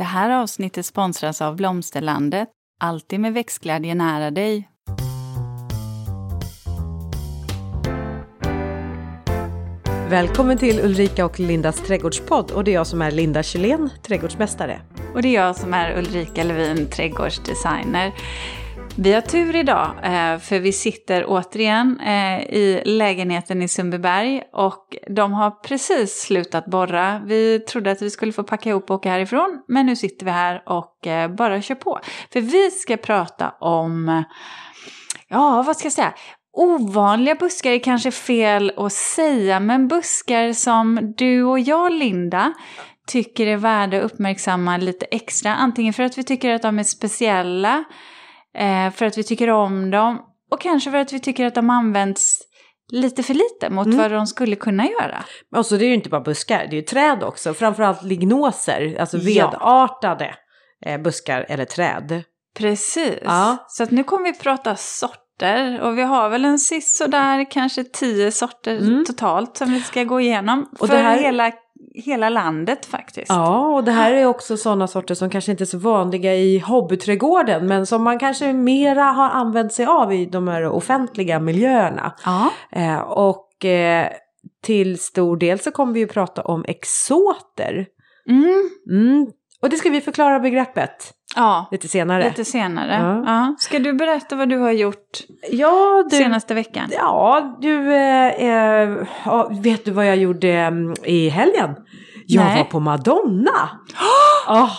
Det här avsnittet sponsras av Blomsterlandet. Alltid med växtglädje nära dig. Välkommen till Ulrika och Lindas trädgårdspodd och det är jag som är Linda Kjellén, trädgårdsmästare. Och det är jag som är Ulrika Levin, trädgårdsdesigner. Vi har tur idag, eh, för vi sitter återigen eh, i lägenheten i Sundbyberg och de har precis slutat borra. Vi trodde att vi skulle få packa ihop och åka härifrån, men nu sitter vi här och eh, bara kör på. För vi ska prata om, ja vad ska jag säga, Ovanliga buskar är kanske fel att säga, men buskar som du och jag, Linda, tycker är värda att uppmärksamma lite extra. Antingen för att vi tycker att de är speciella, eh, för att vi tycker om dem och kanske för att vi tycker att de används lite för lite mot mm. vad de skulle kunna göra. Och så det är ju inte bara buskar, det är ju träd också. Framförallt lignoser, alltså vedartade ja. Eh, buskar eller träd. Precis, ja. så att nu kommer vi prata sorter och vi har väl en sådär kanske tio sorter mm. totalt som vi ska gå igenom och för här... hela hela landet faktiskt. Ja, och det här är också sådana sorter som kanske inte är så vanliga i hobbyträdgården men som man kanske mera har använt sig av i de här offentliga miljöerna. Ja. Eh, och eh, till stor del så kommer vi ju prata om exoter. Mm. Mm. Och det ska vi förklara begreppet. Ja, lite senare. Lite senare. Ja. ja. Ska du berätta vad du har gjort ja, du, senaste veckan? Ja, du, eh, eh, vet du vad jag gjorde mm, i helgen? Jag Nej. var på Madonna. Oh,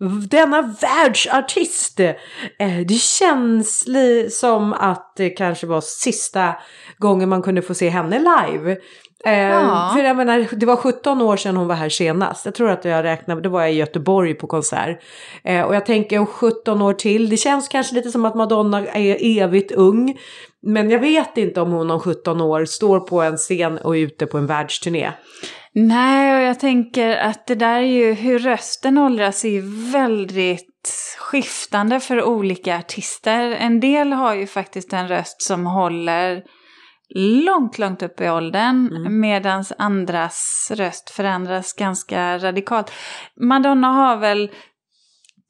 denna världsartist. Eh, det känns som att det kanske var sista gången man kunde få se henne live. Eh, ja. För jag menar, det var 17 år sedan hon var här senast. Jag tror att jag räknade, det var jag i Göteborg på konsert. Eh, och jag tänker om 17 år till, det känns kanske lite som att Madonna är evigt ung. Men jag vet inte om hon om 17 år står på en scen och är ute på en världsturné. Nej, och jag tänker att det där är ju hur rösten åldras är ju väldigt skiftande för olika artister. En del har ju faktiskt en röst som håller långt, långt upp i åldern. Mm. Medan andras röst förändras ganska radikalt. Madonna har väl,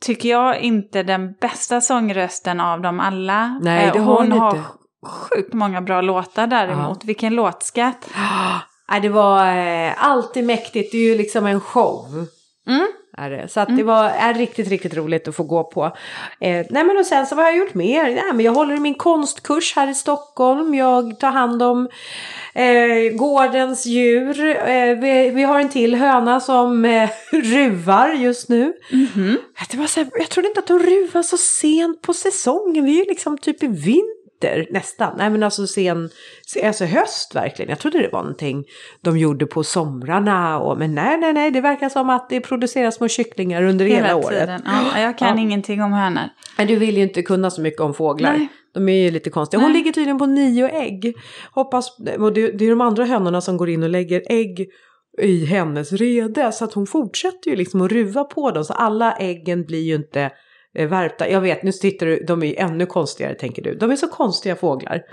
tycker jag, inte den bästa sångrösten av dem alla. Nej, det har hon, hon har sjukt många bra låtar däremot. Ja. Vilken låtskatt. Nej, det var eh, alltid mäktigt. Det är ju liksom en show. Mm. Är det. Så att mm. det var, är riktigt, riktigt roligt att få gå på. Eh, nej men och sen så vad har jag gjort mer? Nej, men jag håller min konstkurs här i Stockholm. Jag tar hand om eh, gårdens djur. Eh, vi, vi, har en till höna som eh, ruvar just nu. Mm -hmm. det var så här, jag trodde inte att de ruvar så sent på säsongen. Vi är ju liksom typ i vinter vinter nästan. Nej men alltså sen, alltså höst verkligen. Jag trodde det var någonting de gjorde på somrarna. Och, men nej, nej, nej, det verkar som att det produceras små kycklingar under hela, hela året. Ja, jag kan ja. ingenting om hönor. Men du vill ju inte kunna så mycket om fåglar. Nej. De är ju lite konstiga. Hon nej. ligger tydligen på nio ägg. Hoppas, och det, det är de andra hönorna som går in och lägger ägg i hennes rede. Så att hon fortsätter ju liksom att ruva på dem. Så alla äggen blir ju inte Eh, värpta. Jag vet, nu sitter du, de är ju ännu konstigare tänker du. De är så konstiga fåglar.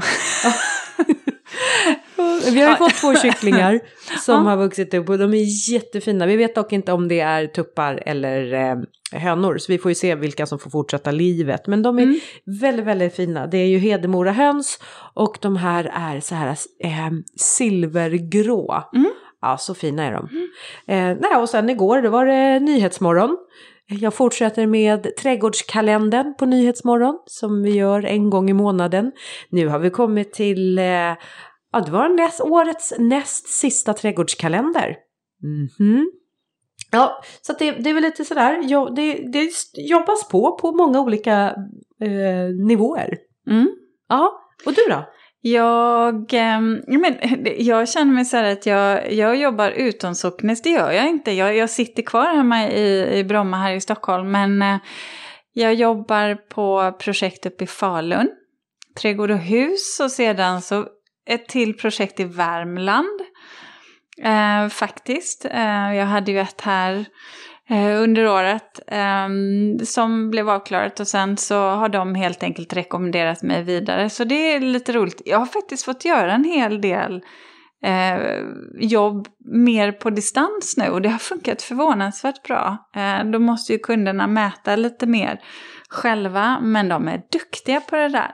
Vi har ju fått två kycklingar som har vuxit upp och de är jättefina. Vi vet dock inte om det är tuppar eller eh, hönor så vi får ju se vilka som får fortsätta livet. Men de är mm. väldigt, väldigt fina. Det är ju Hedemora höns och de här är så här eh, silvergrå. Mm. Ja, så fina är de. Mm. Eh, nej, och sen igår, då var det Nyhetsmorgon. Jag fortsätter med trädgårdskalendern på Nyhetsmorgon som vi gör en gång i månaden. Nu har vi kommit till, eh, ja det var näst, årets näst sista trädgårdskalender. Mm -hmm. Ja, så det, det, är väl lite sådär, ja, det, det jobbas på på många olika eh, nivåer. Mm. Ja, och du då? Jag, ehm, men, jag känner mig så här att jag, jag jobbar utomsocknes, det gör jag inte. Jag, jag sitter kvar hemma i, i Bromma här i Stockholm, men eh, jag jobbar på projekt uppe i Falun, Trädgård och hus, och sedan så ett till projekt i Värmland. Eh, faktiskt. Eh, jag hade ju ett här Eh, under året ehm, som blev avklarat och sen så har de helt enkelt rekommenderat mig vidare. Så det är lite roligt. Jag har faktiskt fått göra en hel del eh, jobb mer på distans nu och det har funkat förvånansvärt bra. Eh, då måste ju kunderna mäta lite mer själva, men de är duktiga på det där.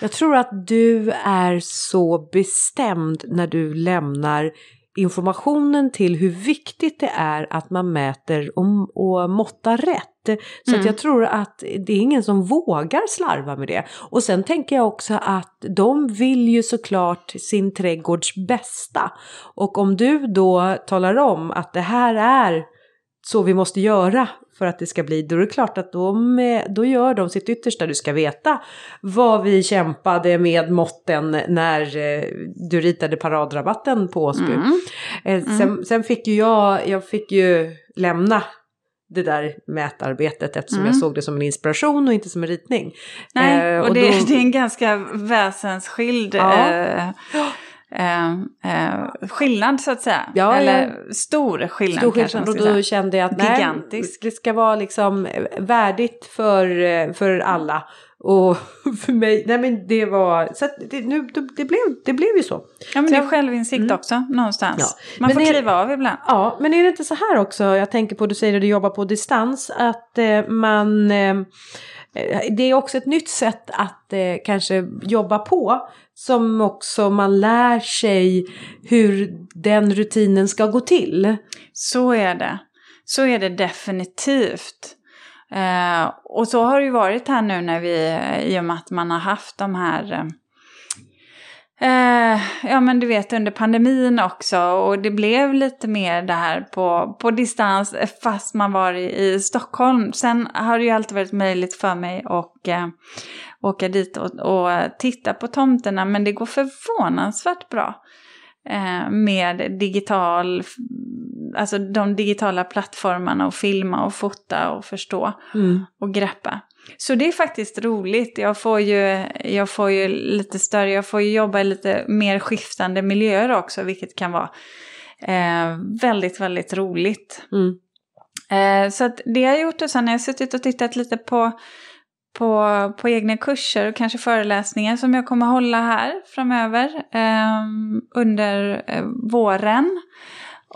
Jag tror att du är så bestämd när du lämnar informationen till hur viktigt det är att man mäter och, och måttar rätt. Så mm. att jag tror att det är ingen som vågar slarva med det. Och sen tänker jag också att de vill ju såklart sin trädgårds bästa. Och om du då talar om att det här är så vi måste göra för att det ska bli, då är det klart att de, då gör de sitt yttersta. Du ska veta vad vi kämpade med måtten när eh, du ritade paradrabatten på Åsby. Mm. Eh, mm. Sen, sen, fick ju jag, jag fick ju lämna det där mätarbetet eftersom mm. jag såg det som en inspiration och inte som en ritning. Nej, eh, och, och det, då... det, är en ganska väsensskild ja. eh, eh, eh, skillnad så att säga. Ja, Eller ja. stor skillnad stor kanske. Och då säga. kände jag att Gigantisk. nej, det ska vara liksom värdigt för, eh, för alla. Och för mig, nej men det var, så det, nu, det, blev, det blev ju så. Ja men så det är självinsikt mm. också någonstans. Ja. Man men får kliva av ibland. Ja, men är det inte så här också, jag tänker på, du säger att du jobbar på distans, att eh, man eh, Eh, det är också ett nytt sätt att eh, kanske jobba på som också man lär sig hur den rutinen ska gå till. Så är det. Så är det definitivt. Eh, och så har det ju varit här nu när vi, i och med att man har haft de här eh, eh, Eh, ja men du vet under pandemin också och det blev lite mer det här på, på distans fast man var i, i Stockholm. Sen har det ju alltid varit möjligt för mig att eh, åka dit och, och, titta på tomterna men det går förvånansvärt bra eh, med digital, alltså de digitala plattformarna och filma och fota och förstå mm. och greppa. Så det är faktiskt roligt. Jag får ju, jag får ju lite större, jag får ju jobba i lite mer skiftande miljöer också, vilket kan vara eh, väldigt, väldigt roligt. Mm. Eh, så att det har jag gjort och sen har jag suttit och tittat lite på, på, på egna kurser och kanske föreläsningar som jag kommer hålla här framöver eh, under våren.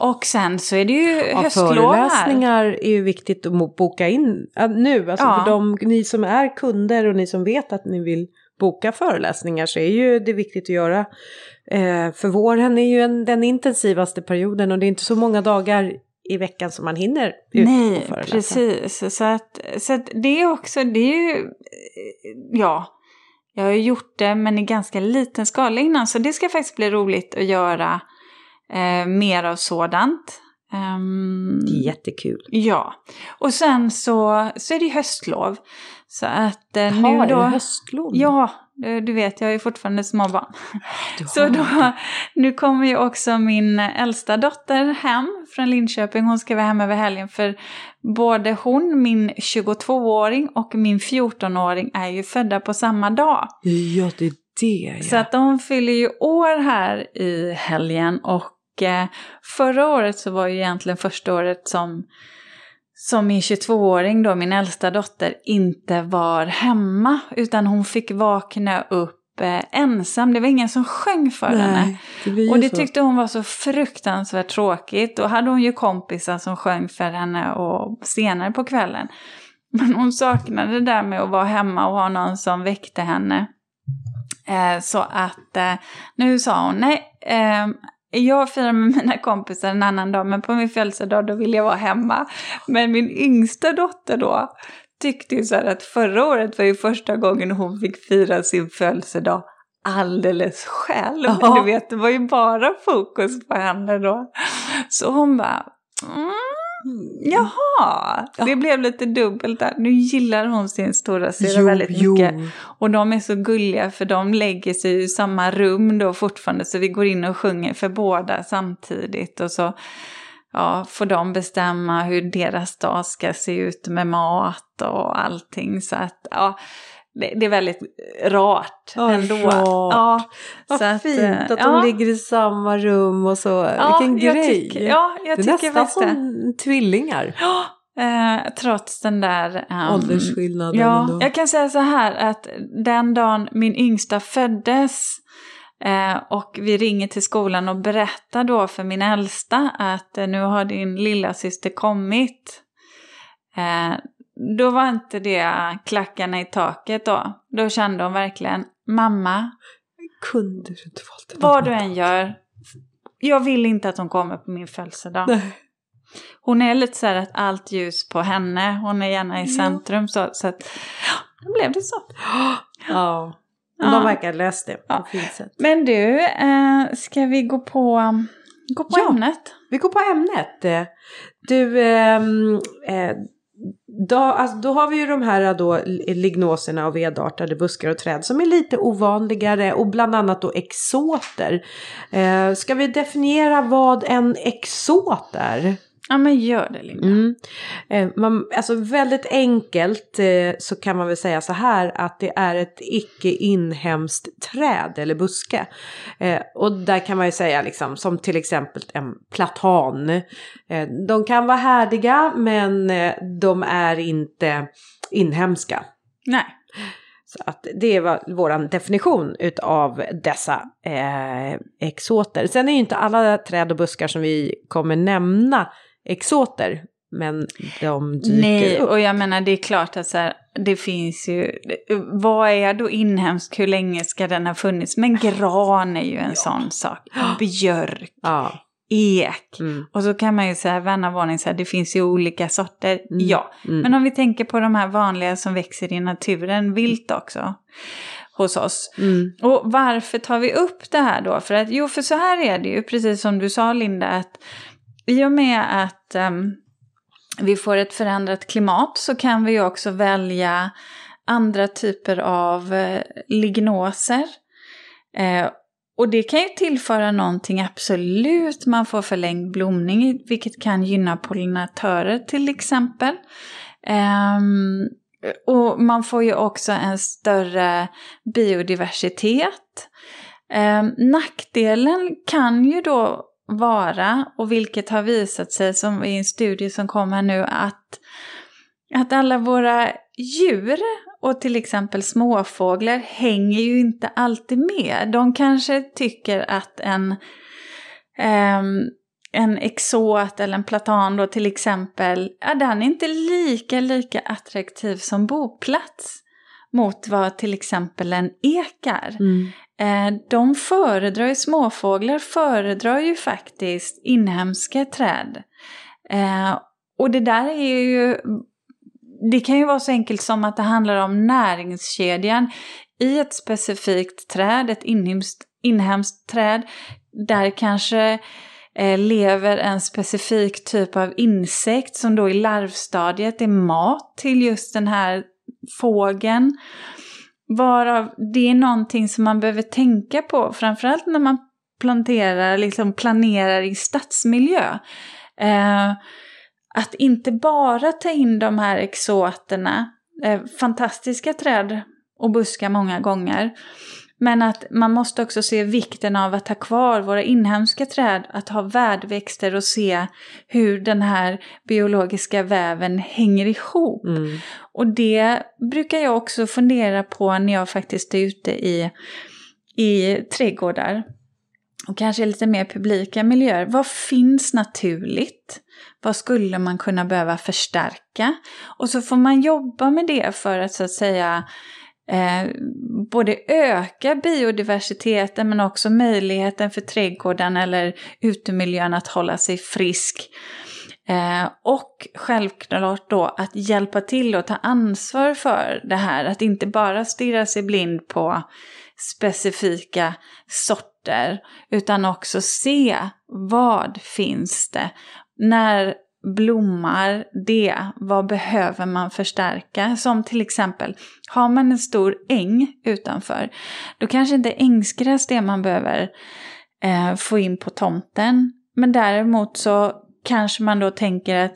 Och sen så är det ju ja, höstlov här. Föreläsningar är ju viktigt att boka in nu. Alltså ja. för de, ni som är kunder och ni som vet att ni vill boka föreläsningar så är ju det viktigt att göra. Eh, för våren är ju en, den intensivaste perioden och det är inte så många dagar i veckan som man hinner ut Nej, på precis. Så, att, så att det är också, det är ju, ja, jag har ju gjort det men i ganska liten skala innan så det ska faktiskt bli roligt att göra eh, mer av sådant. Um, det är jättekul. Ja, och sen så, så är det höstlov. Så att eh, nu då... Det höstlov? Ja, du vet jag är ju fortfarande småbarn. Så då, nu kommer ju också min äldsta dotter hem från Linköping. Hon ska vara hemma över helgen för både hon, min 22-åring och min 14-åring är ju födda på samma dag. Ja, det är det ja. Så att de fyller ju år här i helgen och Eh, förra året så var ju egentligen första året som, som min 22-åring då, min äldsta dotter, inte var hemma. Utan hon fick vakna upp eh, ensam. Det var ingen som sjöng för Nej, henne. Det och det så. tyckte hon var så fruktansvärt tråkigt. Då hade hon ju kompisar som sjöng för henne och senare på kvällen. Men hon saknade det där med att vara hemma och ha någon som väckte henne. Eh, så att eh, nu sa hon, nej, eh, jag firar med mina kompisar en annan dag, men på min födelsedag då vill jag vara hemma. Men min yngsta dotter då tyckte ju så här att förra året var ju första gången hon fick fira sin födelsedag alldeles själv. Ja. Du vet, det var ju bara fokus på henne då. Så hon bara, mm, Jaha, det blev lite dubbelt där. Nu gillar hon sin stora syra väldigt jo. mycket. Och de är så gulliga för de lägger sig i samma rum då fortfarande. Så vi går in och sjunger för båda samtidigt. Och så ja, får de bestämma hur deras dag ska se ut med mat och allting. Så att ja, det, det är väldigt rart oh, ändå. Rart. Ja, Vad så att, fint att ja. de ligger i samma rum och så. Ja, Vilken jag grej. Tycker, ja, jag det är tycker nästan som tvillingar. Ja, eh, trots den där... Um, Åldersskillnaden. Ja, jag kan säga så här att den dagen min yngsta föddes Eh, och vi ringer till skolan och berättar då för min äldsta att eh, nu har din lilla syster kommit. Eh, då var inte det klackarna i taket då. Då kände hon verkligen, mamma, Kunde du inte valt vad du än gör, jag vill inte att hon kommer på min födelsedag. Nej. Hon är lite så här att allt ljus på henne, hon är gärna i centrum så, så att, ja, då blev det så. Ja. De verkar löst det på Ja. fint sätt. Men du, eh, ska vi gå på, gå på Ja. ämnet? Vi går på ämnet. Eh, Du, ehm, eh, då, alltså, då har vi ju de här då lignoserna och vedartade buskar och träd som är lite ovanligare och bland annat då exoter. Eh, ska vi definiera vad en exot är? Ja men gör det Linda. Mm. Eh, man, alltså väldigt enkelt eh, så kan man väl säga så här att det är ett icke inhemskt träd eller buske. Eh, och där kan man ju säga liksom som till exempel en platan. Eh, de kan vara härdiga men eh, de är inte inhemska. Nej. Så att det var vår definition utav dessa eh, exoter. Sen är ju inte alla träd och buskar som vi kommer nämna exoter. Men de dyker Nej, upp. och jag menar det är klart att så här, det finns ju, vad är då inhemskt, hur länge ska den ha funnits? Men gran är ju en sån sak. Björk, Ja. ek. Mm. Och så kan man ju säga, vän av ordning, så här, det finns ju olika sorter. Mm. Ja, Mm. men om vi tänker på de här vanliga som växer i naturen, vilt också, hos oss. Mm. Och varför tar vi upp det här då? För att, jo, för så här är det ju, precis som du sa Linda, att i och med att um, vi får ett förändrat klimat så kan vi ju också välja andra typer av eh, lignoser. Eh, och det kan ju tillföra någonting absolut. Man får förlängd blomning, vilket kan gynna pollinatörer till exempel. Um, och man får ju också en större biodiversitet. Um, nackdelen kan ju då vara, och vilket har visat sig som i en studie som kom här nu, att, att alla våra djur och till exempel småfåglar hänger ju inte alltid med. De kanske tycker att en, eh, en exot eller en platan då till exempel, ja, den är inte lika, lika attraktiv som boplats mot vad till exempel en ek är. Mm. Eh, de föredrar ju, småfåglar föredrar ju faktiskt inhemska träd. Eh, och det där är ju, det kan ju vara så enkelt som att det handlar om näringskedjan i ett specifikt träd, ett inhemskt, inhemskt träd, där kanske eh, lever en specifik typ av insekt som då i larvstadiet är mat till just den här fågeln. Varav det är någonting som man behöver tänka på, framförallt när man planterar, liksom planerar i stadsmiljö. Eh, att inte bara ta in de här exoterna, eh, fantastiska träd och buskar många gånger, men att man måste också se vikten av att ha kvar våra inhemska träd, att ha värdväxter och se hur den här biologiska väven hänger ihop. Mm. Och det brukar jag också fundera på när jag faktiskt är ute i, i trädgårdar. Och kanske lite mer publika miljöer. Vad finns naturligt? Vad skulle man kunna behöva förstärka? Och så får man jobba med det för att så att säga eh, både öka biodiversiteten men också möjligheten för trädgården eller utemiljön att hålla sig frisk. Eh, och självklart då att hjälpa till och ta ansvar för det här. Att inte bara stirra sig blind på specifika sorter. Utan också se vad finns det. När blommar det? Vad behöver man förstärka? Som till exempel, har man en stor äng utanför, då kanske inte ängsgräs det man behöver eh, få in på tomten. Men däremot så kanske man då tänker att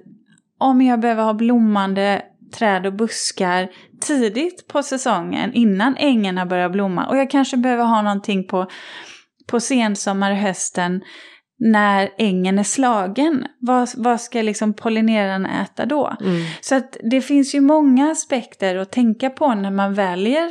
om jag behöver ha blommande träd och buskar tidigt på säsongen innan ängarna börjar blomma och jag kanske behöver ha någonting på, på sensommar, hösten när ängen är slagen. Vad, vad ska liksom pollinerarna äta då? Mm. Så att det finns ju många aspekter att tänka på när man väljer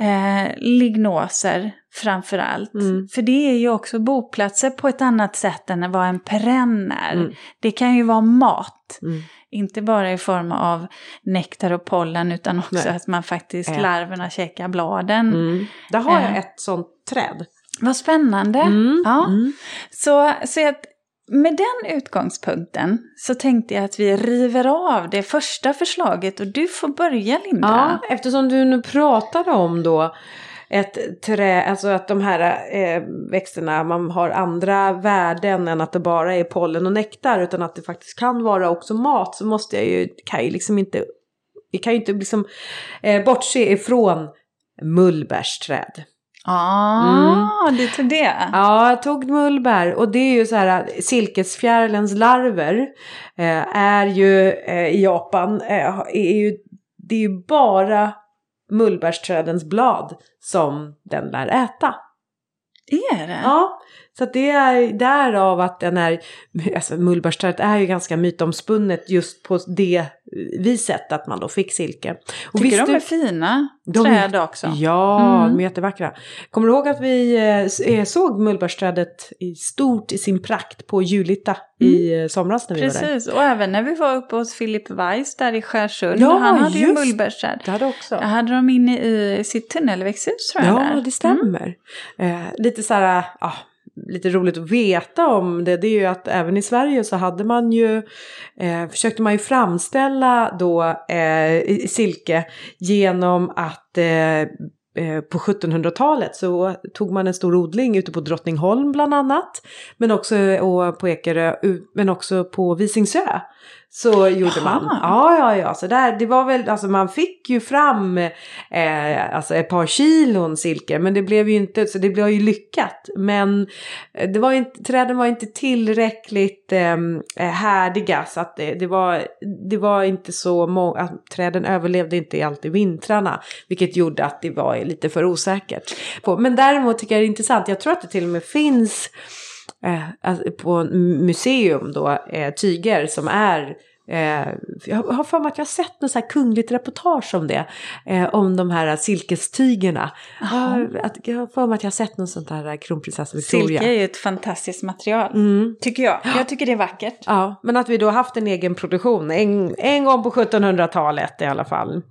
eh, lignoser framförallt. Mm. För det är ju också boplatser på ett annat sätt än vad en perenn är. Mm. Det kan ju vara mat. Mm. Inte bara i form av nektar och pollen utan också Nej. att man faktiskt, larverna käkar bladen. Mm. Där har jag äh. ett sånt träd. Vad spännande. Mm. Ja. Mm. Så, så att med den utgångspunkten så tänkte jag att vi river av det första förslaget och du får börja Linda. Ja, eftersom du nu pratade om då ett trä, alltså att de här eh, växterna, man har andra värden än att det bara är pollen och nektar utan att det faktiskt kan vara också mat så måste jag ju, kan ju liksom inte, vi kan ju inte liksom eh, bortse ifrån mullbärsträd. Ah, mm. du tog det? Ja, jag tog mullbär. Och det är ju så här, silkesfjärilens larver eh, är ju eh, i Japan, eh, är ju, det är ju bara mullbärsträdens blad som den lär äta. Är det? Ja, så det är därav att den är, alltså mullbärsträdet är ju ganska mytomspunnet just på det viset att man då fick silke. Och Tycker de är fina de, träd också? Ja, mm. de är jättevackra. Kommer du ihåg att vi eh, såg mullbärsträdet i stort i sin prakt på Julita mm. i eh, somras när vi Precis. var där? Precis, och även när vi var uppe hos Philip Weiss där i Skärsund. Ja, han hade ju mullbärsträd. Det hade också. Jag hade de inne i sitt tunnelväxthus tror jag. Ja, där. det stämmer. Mm. Eh, lite så här, ah, lite roligt att veta om det, det är ju att även i Sverige så hade man ju, eh, försökte man ju framställa då eh, silke genom att eh, eh på 1700-talet så tog man en stor odling ute på Drottningholm bland annat. Men också eh, på Ekerö, men också på Visingsö. Så gjorde Aha. man. Ja, ja, ja. Så där, det var väl, alltså man fick ju fram eh, alltså ett par kilon silke. Men det blev ju inte, så det blev ju lyckat. Men det var inte, träden var inte tillräckligt ehm, eh, härdiga. Så att det, det, var, det var inte så många, träden överlevde inte alltid vintrarna. Vilket gjorde att det var lite för osäkert. Men däremot tycker jag det är intressant, jag tror att det till och med finns eh, alltså på museum då, eh, tyger som är Eh, jag har för mig att jag har sett något så kungligt reportage om det. Eh, om de här silkestygerna. Jag, jag har för mig att jag har sett något sånt här kronprinsessa Victoria. Silke är ju ett fantastiskt material. Mm. Tycker jag. Jag tycker det är vackert. Ja, men att vi då haft en egen produktion. En, en gång på 1700-talet i alla fall.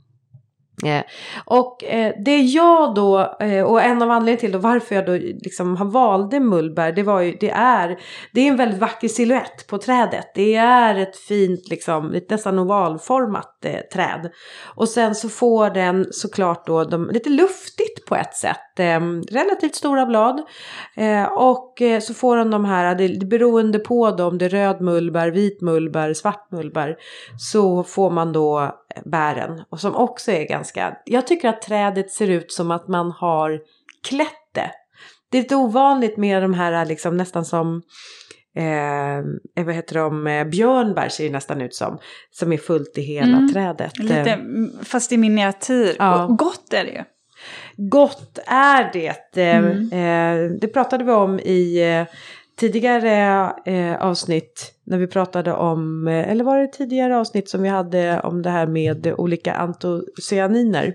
Eh, och eh, det jag då, eh, och en av anledningarna till då varför jag då liksom valde mullbär, det var ju, det är, det är en väldigt vacker siluett på trädet. Det är ett fint, liksom, ett nästan ovalformat eh, träd. Och sen så får den såklart då de, lite luftigt på ett sätt, eh, relativt stora blad. Eh, och eh, så får den de här, det, det beroende på då om det är röd mullbär, vit mullbär, svart mullbär, så får man då bären. Och som också är ganska, jag tycker att trädet ser ut som att man har klätt det. Det är lite ovanligt med de här liksom nästan som Eh, vad heter de, eh, björnbär ser det nästan ut som. Som är fullt i hela mm. trädet. Lite, mm, fast i miniatyr. Ja. Och gott är det ju. Gott är det. Eh, mm. Eh, det pratade vi om i eh, tidigare eh, avsnitt när vi pratade om, eh, eller var det tidigare avsnitt som vi hade om det här med olika antocyaniner?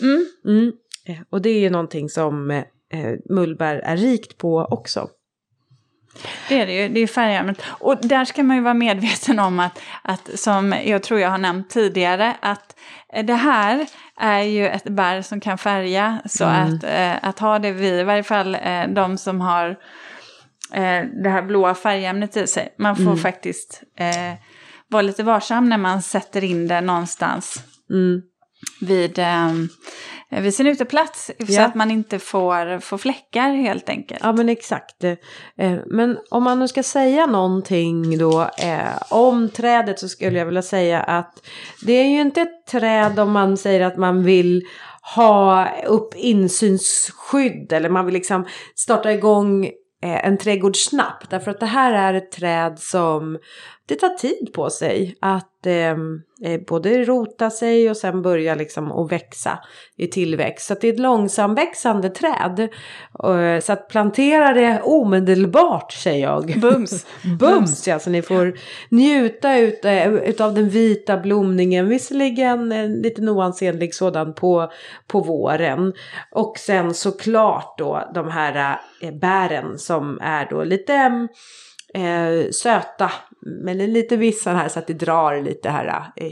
Mm. Mm. Eh, och det är ju någonting som eh, mullbär är rikt på också. Det är det ju, det är färgämnet. Och där ska man ju vara medveten om att, att, som jag tror jag har nämnt tidigare, att det här är ju ett bär som kan färga. Så mm. att, att ha det vid, i varje fall de som har eh, det här blåa färgämnet i sig. Man får mm. faktiskt eh, vara lite varsam när man sätter in det någonstans. Mm. Vid, eh, vid sin uteplats. Ja. Så att man inte får, får fläckar helt enkelt. Ja men exakt. Eh, men om man nu ska säga någonting då eh, om trädet så skulle jag vilja säga att det är ju inte ett träd om man säger att man vill ha upp insynsskydd eller man vill liksom starta igång Eh, en trädgårdsnapp. Därför att det här är ett träd som det tar tid på sig att att eh, både rota sig och sen börja liksom att växa i tillväxt. Så att det är ett långsamväxande träd. Så att plantera det omedelbart säger jag. Bums! Bums ja, så ni får njuta ut, utav den vita blomningen. Visserligen en lite oansenlig sådan på, på våren. Och sen såklart då de här bären som är då lite eh, söta men lite vissar här så att det drar lite här eh,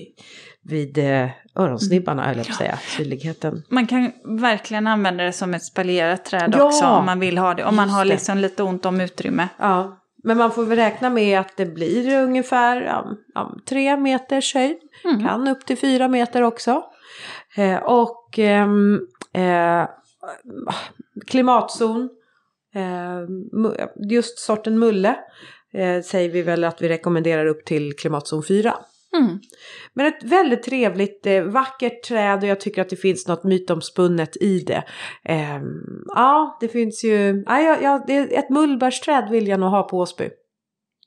vid eh, öronsnibbarna, eller på säga, syrligheten. Man kan verkligen använda det som ett spaljerat träd ja, också om man vill ha det. Om man har liksom lite ont om utrymme. Ja, men man får väl räkna med att det blir ungefär ja, tre meters höjd. Mm. Kan upp till fyra meter också. Eh, och ehm, eh, klimatzon. Eh, just sorten mulle eh, säger vi väl att vi rekommenderar upp till klimatzon 4. Mm. Men ett väldigt trevligt, eh, vackert träd och jag tycker att det finns något mytomspunnet i det. Eh, ja, det finns ju, ja, ja, det ett mullbärsträd vill jag nog ha på Åsby.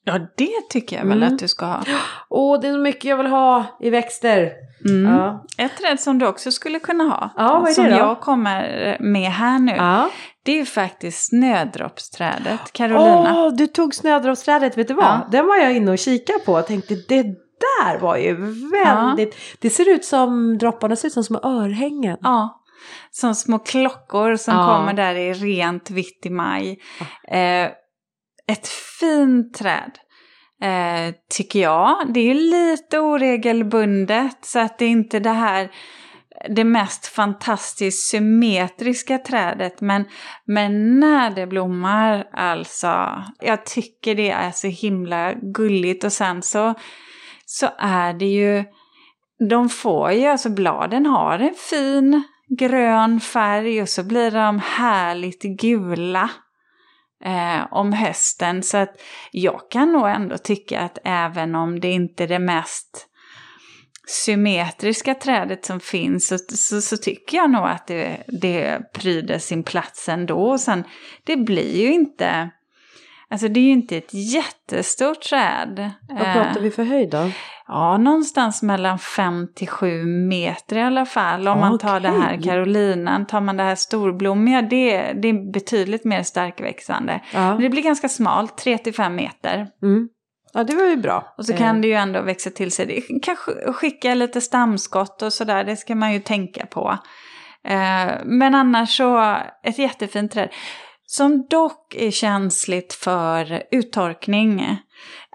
Ja, det tycker jag väl mm. att du ska ha. Åh, det är så mycket jag vill ha i växter. Mm. Ja. Ett träd som du också skulle kunna ha, ja, vad är som det då? jag kommer med här nu, ja. Det är faktiskt snödroppsträdet, Carolina. Åh, du tog snödroppsträdet, vet du vad? Ja. Den var jag inne och kikade på och tänkte det där var ju väldigt, det ser ut som, dropparna ser ut som små örhängen. Ja, som små klockor som kommer där i rent vitt i maj. Eh, ett fint träd. Eh, tycker jag. Det är ju lite oregelbundet så att det är inte det här det mest fantastiskt symmetriska trädet. Men, men när det blommar, alltså, jag tycker det är så himla gulligt. Och sen så, så är det ju, de får ju, alltså bladen har en fin grön färg och så blir de härligt gula eh, om hösten. Så att jag kan nog ändå tycka att även om det inte är det mest symmetriska trädet som finns så, så, så, tycker jag nog att det, det pryder sin plats ändå. Och sen, det blir ju inte Alltså det är ju inte ett jättestort träd. Vad pratar vi för höjd då? Ja, någonstans mellan 5 till 7 meter i alla fall. Om okay. man tar det här karolinan, tar man det här storblommiga, det, det är betydligt mer starkväxande. Ja. Men det blir ganska smalt, 3 till 5 meter. Mm. Ja, det var ju bra. Och så kan eh. det ju ändå växa till sig. Det kan skicka lite stamskott och sådär, det ska man ju tänka på. Eh, men annars så, ett jättefint träd. Som dock är känsligt för uttorkning.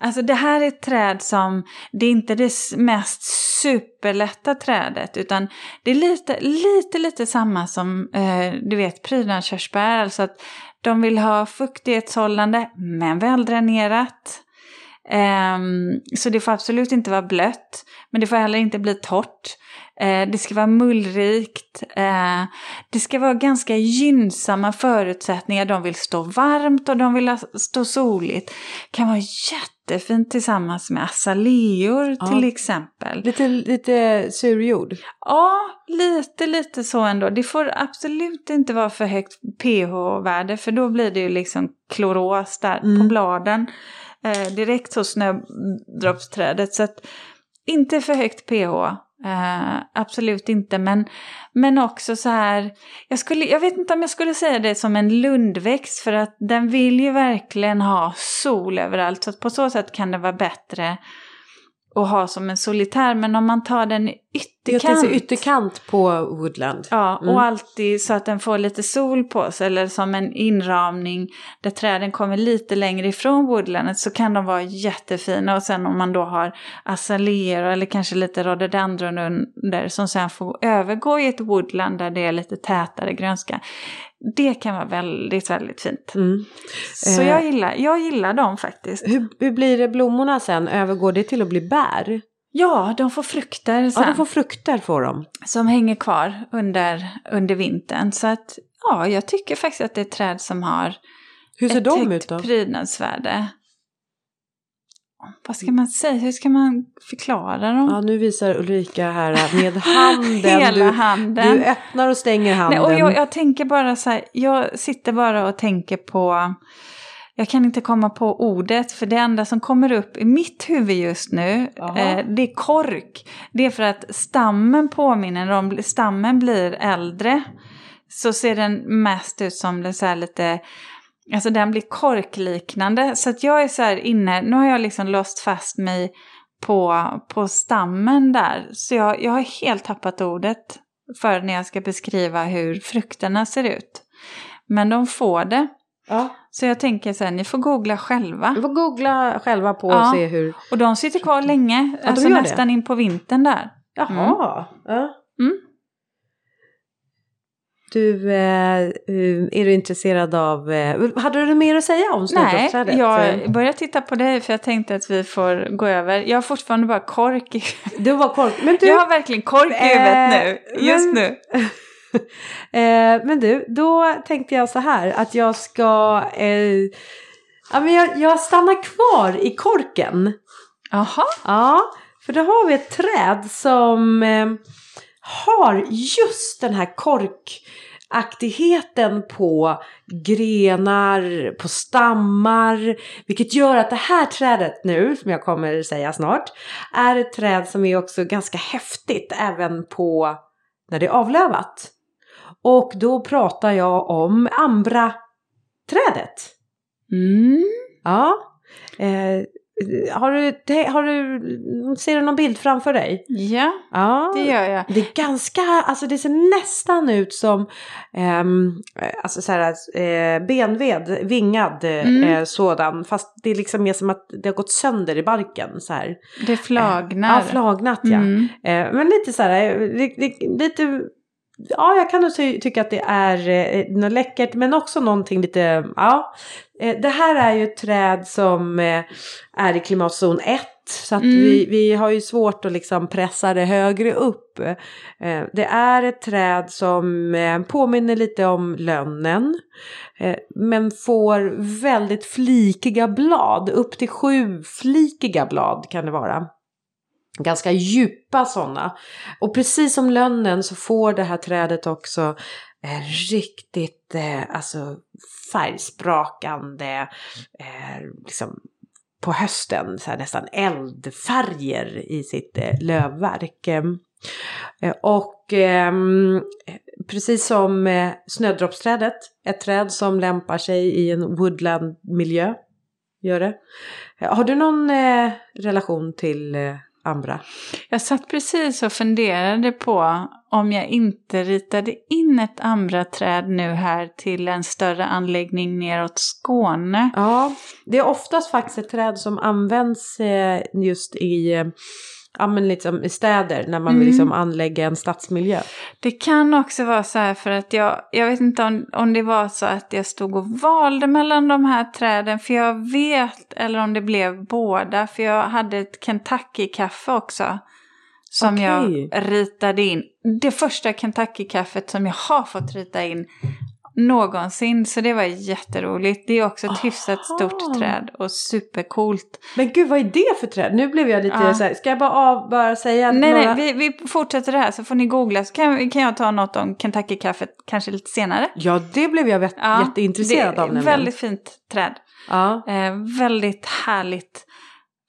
Alltså det här är ett träd som, det är inte det mest superlätta trädet utan det är lite, lite, lite samma som eh, du vet prydnadskörsbär. Alltså att de vill ha fuktighetshållande men väldränerat. Eh, så det får absolut inte vara blött men det får heller inte bli torrt. Eh, det ska vara mullrikt. Eh, det ska vara ganska gynnsamma förutsättningar. De vill stå varmt och de vill stå soligt. kan vara jättefint tillsammans med azaleor ja. till exempel. Lite, lite surjord? Ja, lite, lite så ändå. Det får absolut inte vara för högt pH-värde för då blir det ju liksom kloros där mm. på bladen. Eh, direkt hos snödroppsträdet. Så att inte för högt pH. Eh, absolut inte, men, men också så här, jag, skulle, jag vet inte om jag skulle säga det som en lundväxt för att den vill ju verkligen ha sol överallt så att på så sätt kan det vara bättre att ha som en solitär. Men om man tar den ytterkant. Jag ytterkant på Woodland. Ja, mm. och alltid så att den får lite sol på sig. Eller som en inramning där träden kommer lite längre ifrån Woodlandet så kan de vara jättefina. Och sen om man då har azaleer eller kanske lite rhododendron under som sen får övergå i ett woodland där det är lite tätare grönska. Det kan vara väldigt, väldigt fint. Mm. Så eh, jag, gillar, jag gillar dem faktiskt. Hur, hur blir det blommorna sen? Övergår det till att bli bär? Ja, de får frukter sen. Ja, de får frukter får de. Som hänger kvar under, under vintern. Så att, ja, jag tycker faktiskt att det är träd som har Hur ser ett de ut då? prydnadsvärde vad ska man säga, hur ska man förklara dem? Ja, nu visar Ulrika här med handen. Hela du, handen. Du öppnar och stänger handen. Nej, och jag, jag, tänker bara så här, jag sitter bara och tänker på jag kan inte komma på ordet, för det enda som kommer upp i mitt huvud just nu, eh, det är kork. Det är för att stammen påminner om, stammen blir äldre. Så ser den mest ut som det så lite, alltså den blir korkliknande. Så att jag är så här inne, nu har jag liksom låst fast mig på, på stammen där. Så jag, jag har helt tappat ordet för när jag ska beskriva hur frukterna ser ut. Men de får det. Ja. Så jag tänker så här, ni får googla själva. Du får googla själva på och Ja. se hur... Och de sitter kvar länge, de alltså gör det. nästan in på vintern där. Jaha. Ja. Mm. Du, eh, eh, är du intresserad av... Eh, hade du mer att säga om Nej, snödroppsträdet? jag börjar titta på dig för jag tänkte att vi får gå över. Jag har fortfarande bara kork i Du var kork. Men du, Jag har verkligen kork i huvudet nu, just men- nu. eh, men du, då tänkte jag så här att jag ska... Eh, ja, men jag, jag stannar kvar i korken. Jaha, Ja, för då har vi ett träd som eh, har just den här korkaktigheten på grenar, på stammar. Vilket gör att det här trädet nu, som jag kommer säga snart, är ett träd som är också ganska häftigt även på när det är avlövat. Och då pratar jag om ambra-trädet. mm. Ja. Eh, har du, har du, ser du någon bild framför dig? ja Ja. det gör jag. Det är ganska, alltså det ser nästan ut som ehm, alltså så här, eh, benved, vingad eh, Mm. eh, sådan. Fast det är liksom mer som att det har gått sönder i barken så här. Det flagnar. Ja, flagnat ja. Mm. Eh, men lite så här, eh, li- li- lite, ja jag kan nog ty- tycka att det är eh, något läckert men också någonting lite, ja. Eh, det här är ju ett träd som eh, är i klimatzon 1 så att Mm. vi, vi har ju svårt att liksom pressa det högre upp. Eh, det är ett träd som eh, påminner lite om lönnen. Eh, men får väldigt flikiga blad, upp till sju flikiga blad kan det vara. Ganska djupa sådana. Och precis som lönnen så får det här trädet också eh, riktigt eh, alltså färgsprakande eh, liksom på hösten så här nästan eldfärger i sitt eh, lövverk. Eh, och eh, precis som eh, snödroppsträdet, ett träd som lämpar sig i en woodlandmiljö, gör det. Har du någon eh, relation till eh, Ambra? Jag satt precis och funderade på om jag inte ritade in ett andra träd nu här till en större anläggning neråt Skåne. Ja, det är oftast faktiskt ett träd som används eh, just i, ja, men liksom i städer när man vill Mm. liksom anlägga en stadsmiljö. Det kan också vara så här för att jag, jag vet inte om, om det var så att jag stod och valde mellan de här träden. För jag vet, eller om det blev båda, för jag hade ett Kentucky-kaffe också. Som Okej. jag ritade in. Det första Kentucky-kaffet som jag har fått rita in någonsin. Så det var jätteroligt. Det är också ett hyfsat Aha. stort träd och supercoolt. Men gud, vad är det för träd? Nu blev jag lite Ja. så här, ska jag bara, av, bara säga Nej, några? nej, vi, vi fortsätter det här så får ni googla. Så kan, kan jag ta något om Kentucky-kaffet kanske lite senare. Ja, det blev jag vet, Ja, jätteintresserad det av nämligen. Väldigt fint träd. Ja. Eh, väldigt härligt.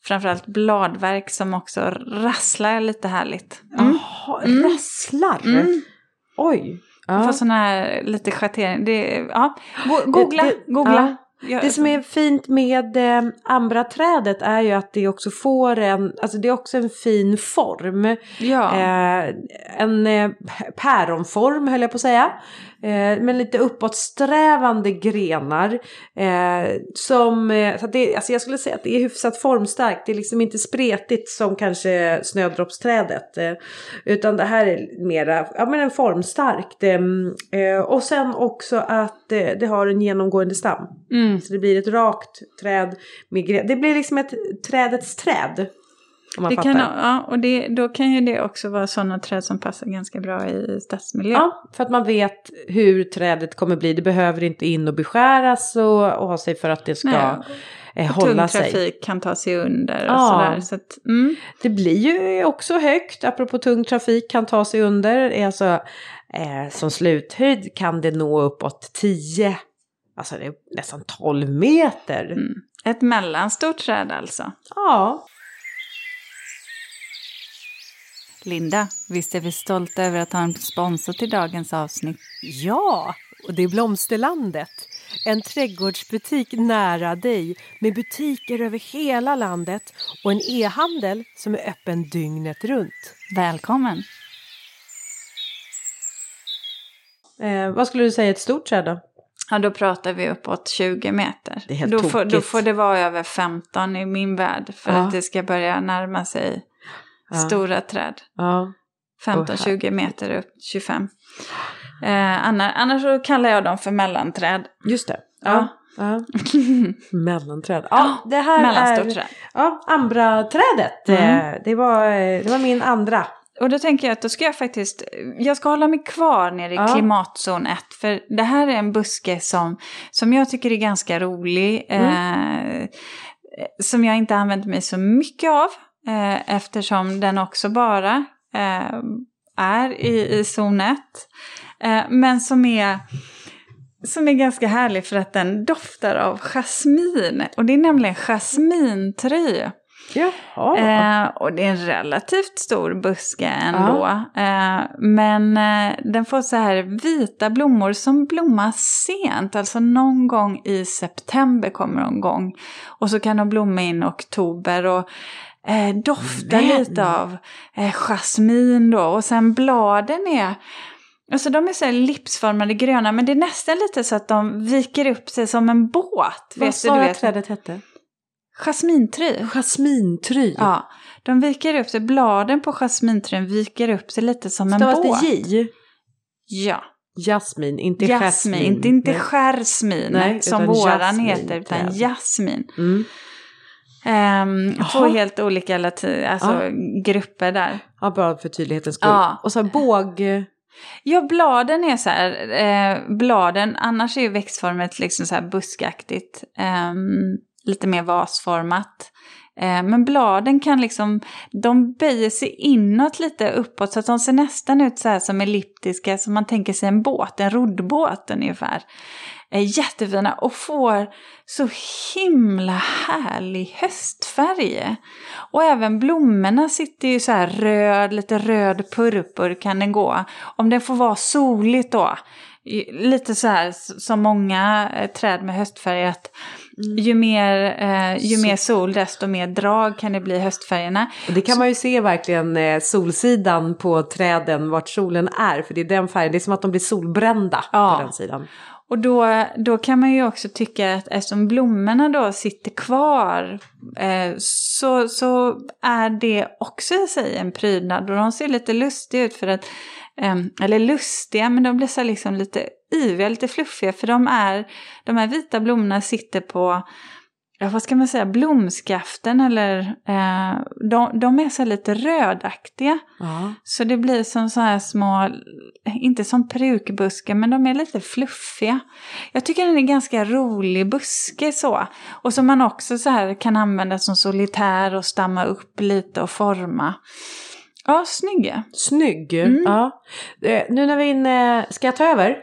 Framförallt bladverk som också rasslar lite härligt. Mm. Jaha, Mm. rasslar? Mm. Oj. Ja. Får sån här lite schattering. Det, ja. Go- googla, Det- googla. Ja. Det som är fint med eh, ambra-trädet är ju att det också får en, alltså det är också en fin form. Ja. Eh, en eh, päronform höll jag på att säga. Eh, med lite uppåtsträvande grenar. Eh, som, eh, så det, alltså jag skulle säga att det är hyfsat formstarkt. Det är liksom inte spretigt som kanske snödroppsträdet. Eh, utan det här är mera, ja men en formstarkt. Eh, eh, och sen också att det har en genomgående stam. Mm. Så det blir ett rakt träd med gren. Det blir liksom ett trädets träd. Det fattar. kan, ja, och det, då kan ju det också vara sådana träd som passar ganska bra i stadsmiljö. Ja, för att man vet hur trädet kommer bli. Det behöver inte in och beskäras och, och ha sig för att det ska Nej, eh, tung hålla sig. trafik kan ta sig under och Ja. sådär. Så att, mm. Det blir ju också högt, apropå tung trafik kan ta sig under. Alltså, eh, som sluthöjd kan det nå uppåt 10 Alltså det är nästan 12 meter. Mm. Ett mellanstort träd alltså. Ja. Linda, visst är vi stolta över att ha en sponsor till dagens avsnitt? Ja, och det är Blomsterlandet. En trädgårdsbutik nära dig med butiker över hela landet och en e-handel som är öppen dygnet runt. Välkommen! Eh, vad skulle du säga ett stort träd då? Ja, då pratar vi uppåt 20 meter. Det är helt då, får, tokigt. då får det vara över 15 i min värld för Ja. att det ska börja närma sig Ja. stora träd. Ja. 15-20 meter upp, 25. Eh, annars, annars så kallar jag dem för mellanträd. Just det. Ja. ja. Mellanträd. Ja, det här Mellanstort är ja, Ambra-trädet. Mm. Eh, Det, var, det var min andra. Och då tänker jag att då ska jag faktiskt, jag ska hålla mig kvar nere i Ja. klimatzon 1. För det här är en buske som, som jag tycker är ganska rolig. Mm. Eh, som jag inte använt mig så mycket av. Eh, eftersom den också bara eh, är i, i zon 1. Eh, men som är, som är ganska härlig för att den doftar av jasmin. Och det är nämligen jasmintry. Jaha. Eh, och det är en relativt stor buske ändå. Eh, men eh, den får så här vita blommor som blommar sent. Alltså någon gång i september kommer de igång. Och så kan de blomma in i oktober. Och eh, dofta Men. lite av eh, jasmin då. Och sen bladen är... Alltså de är så här lipsformade gröna men det är nästan lite så att de viker upp sig som en båt. Vad sa du, vet. trädet hette? Jasmintry. Jasmintry. Ja, de viker upp sig, bladen på jasminträn viker upp sig lite som en Stavas båt. det J? Ja, Jasmin, inte jasmin, jasmin. inte, inte jasmin som våran jasmin, heter, utan jasmin. Mm. Ehm, två helt olika latin, alltså grupper där. Ja, bara för tydlighetens skull. Ja. Och så båg... Ja, bladen är så här, eh, bladen, annars är ju växtformet liksom så här buskaktigt, ehm, lite mer vasformat. Eh, men bladen kan liksom, de böjer sig inåt lite uppåt så att de ser nästan ut så här som elliptiska, som man tänker sig en båt, en roddbåt ungefär. Eh, jättefina och får så himla härlig höstfärg. Och även blommorna sitter ju så här röd, lite röd purpur kan den gå. Om det får vara soligt då. Lite så här som många eh, träd med höstfärg att ju mer, eh, ju mer sol desto mer drag kan det bli i höstfärgerna. Det kan man ju se verkligen eh, solsidan på träden, vart solen är. För det är den färgen, det är som att de blir solbrända Ja. på den sidan. Och då, då kan man ju också tycka att eftersom blommorna då sitter kvar eh, så, så är det också i sig en prydnad. Och de ser lite lustiga ut för att, eh, eller lustiga, men de blir så liksom lite yviga, lite fluffiga. För de, är, de här vita blommorna sitter på, ja, vad ska man säga, blomskaften eller eh, de, de är så lite rödaktiga. Ja. Så det blir som så här små, inte som perukbuskar, men de är lite fluffiga. Jag tycker den är ganska rolig buske så. Och som man också så här kan använda som solitär och stamma upp lite och forma. Ja, snygga. Snygg. Mm. Ja. Eh, Nu när vi är inne, ska jag ta över?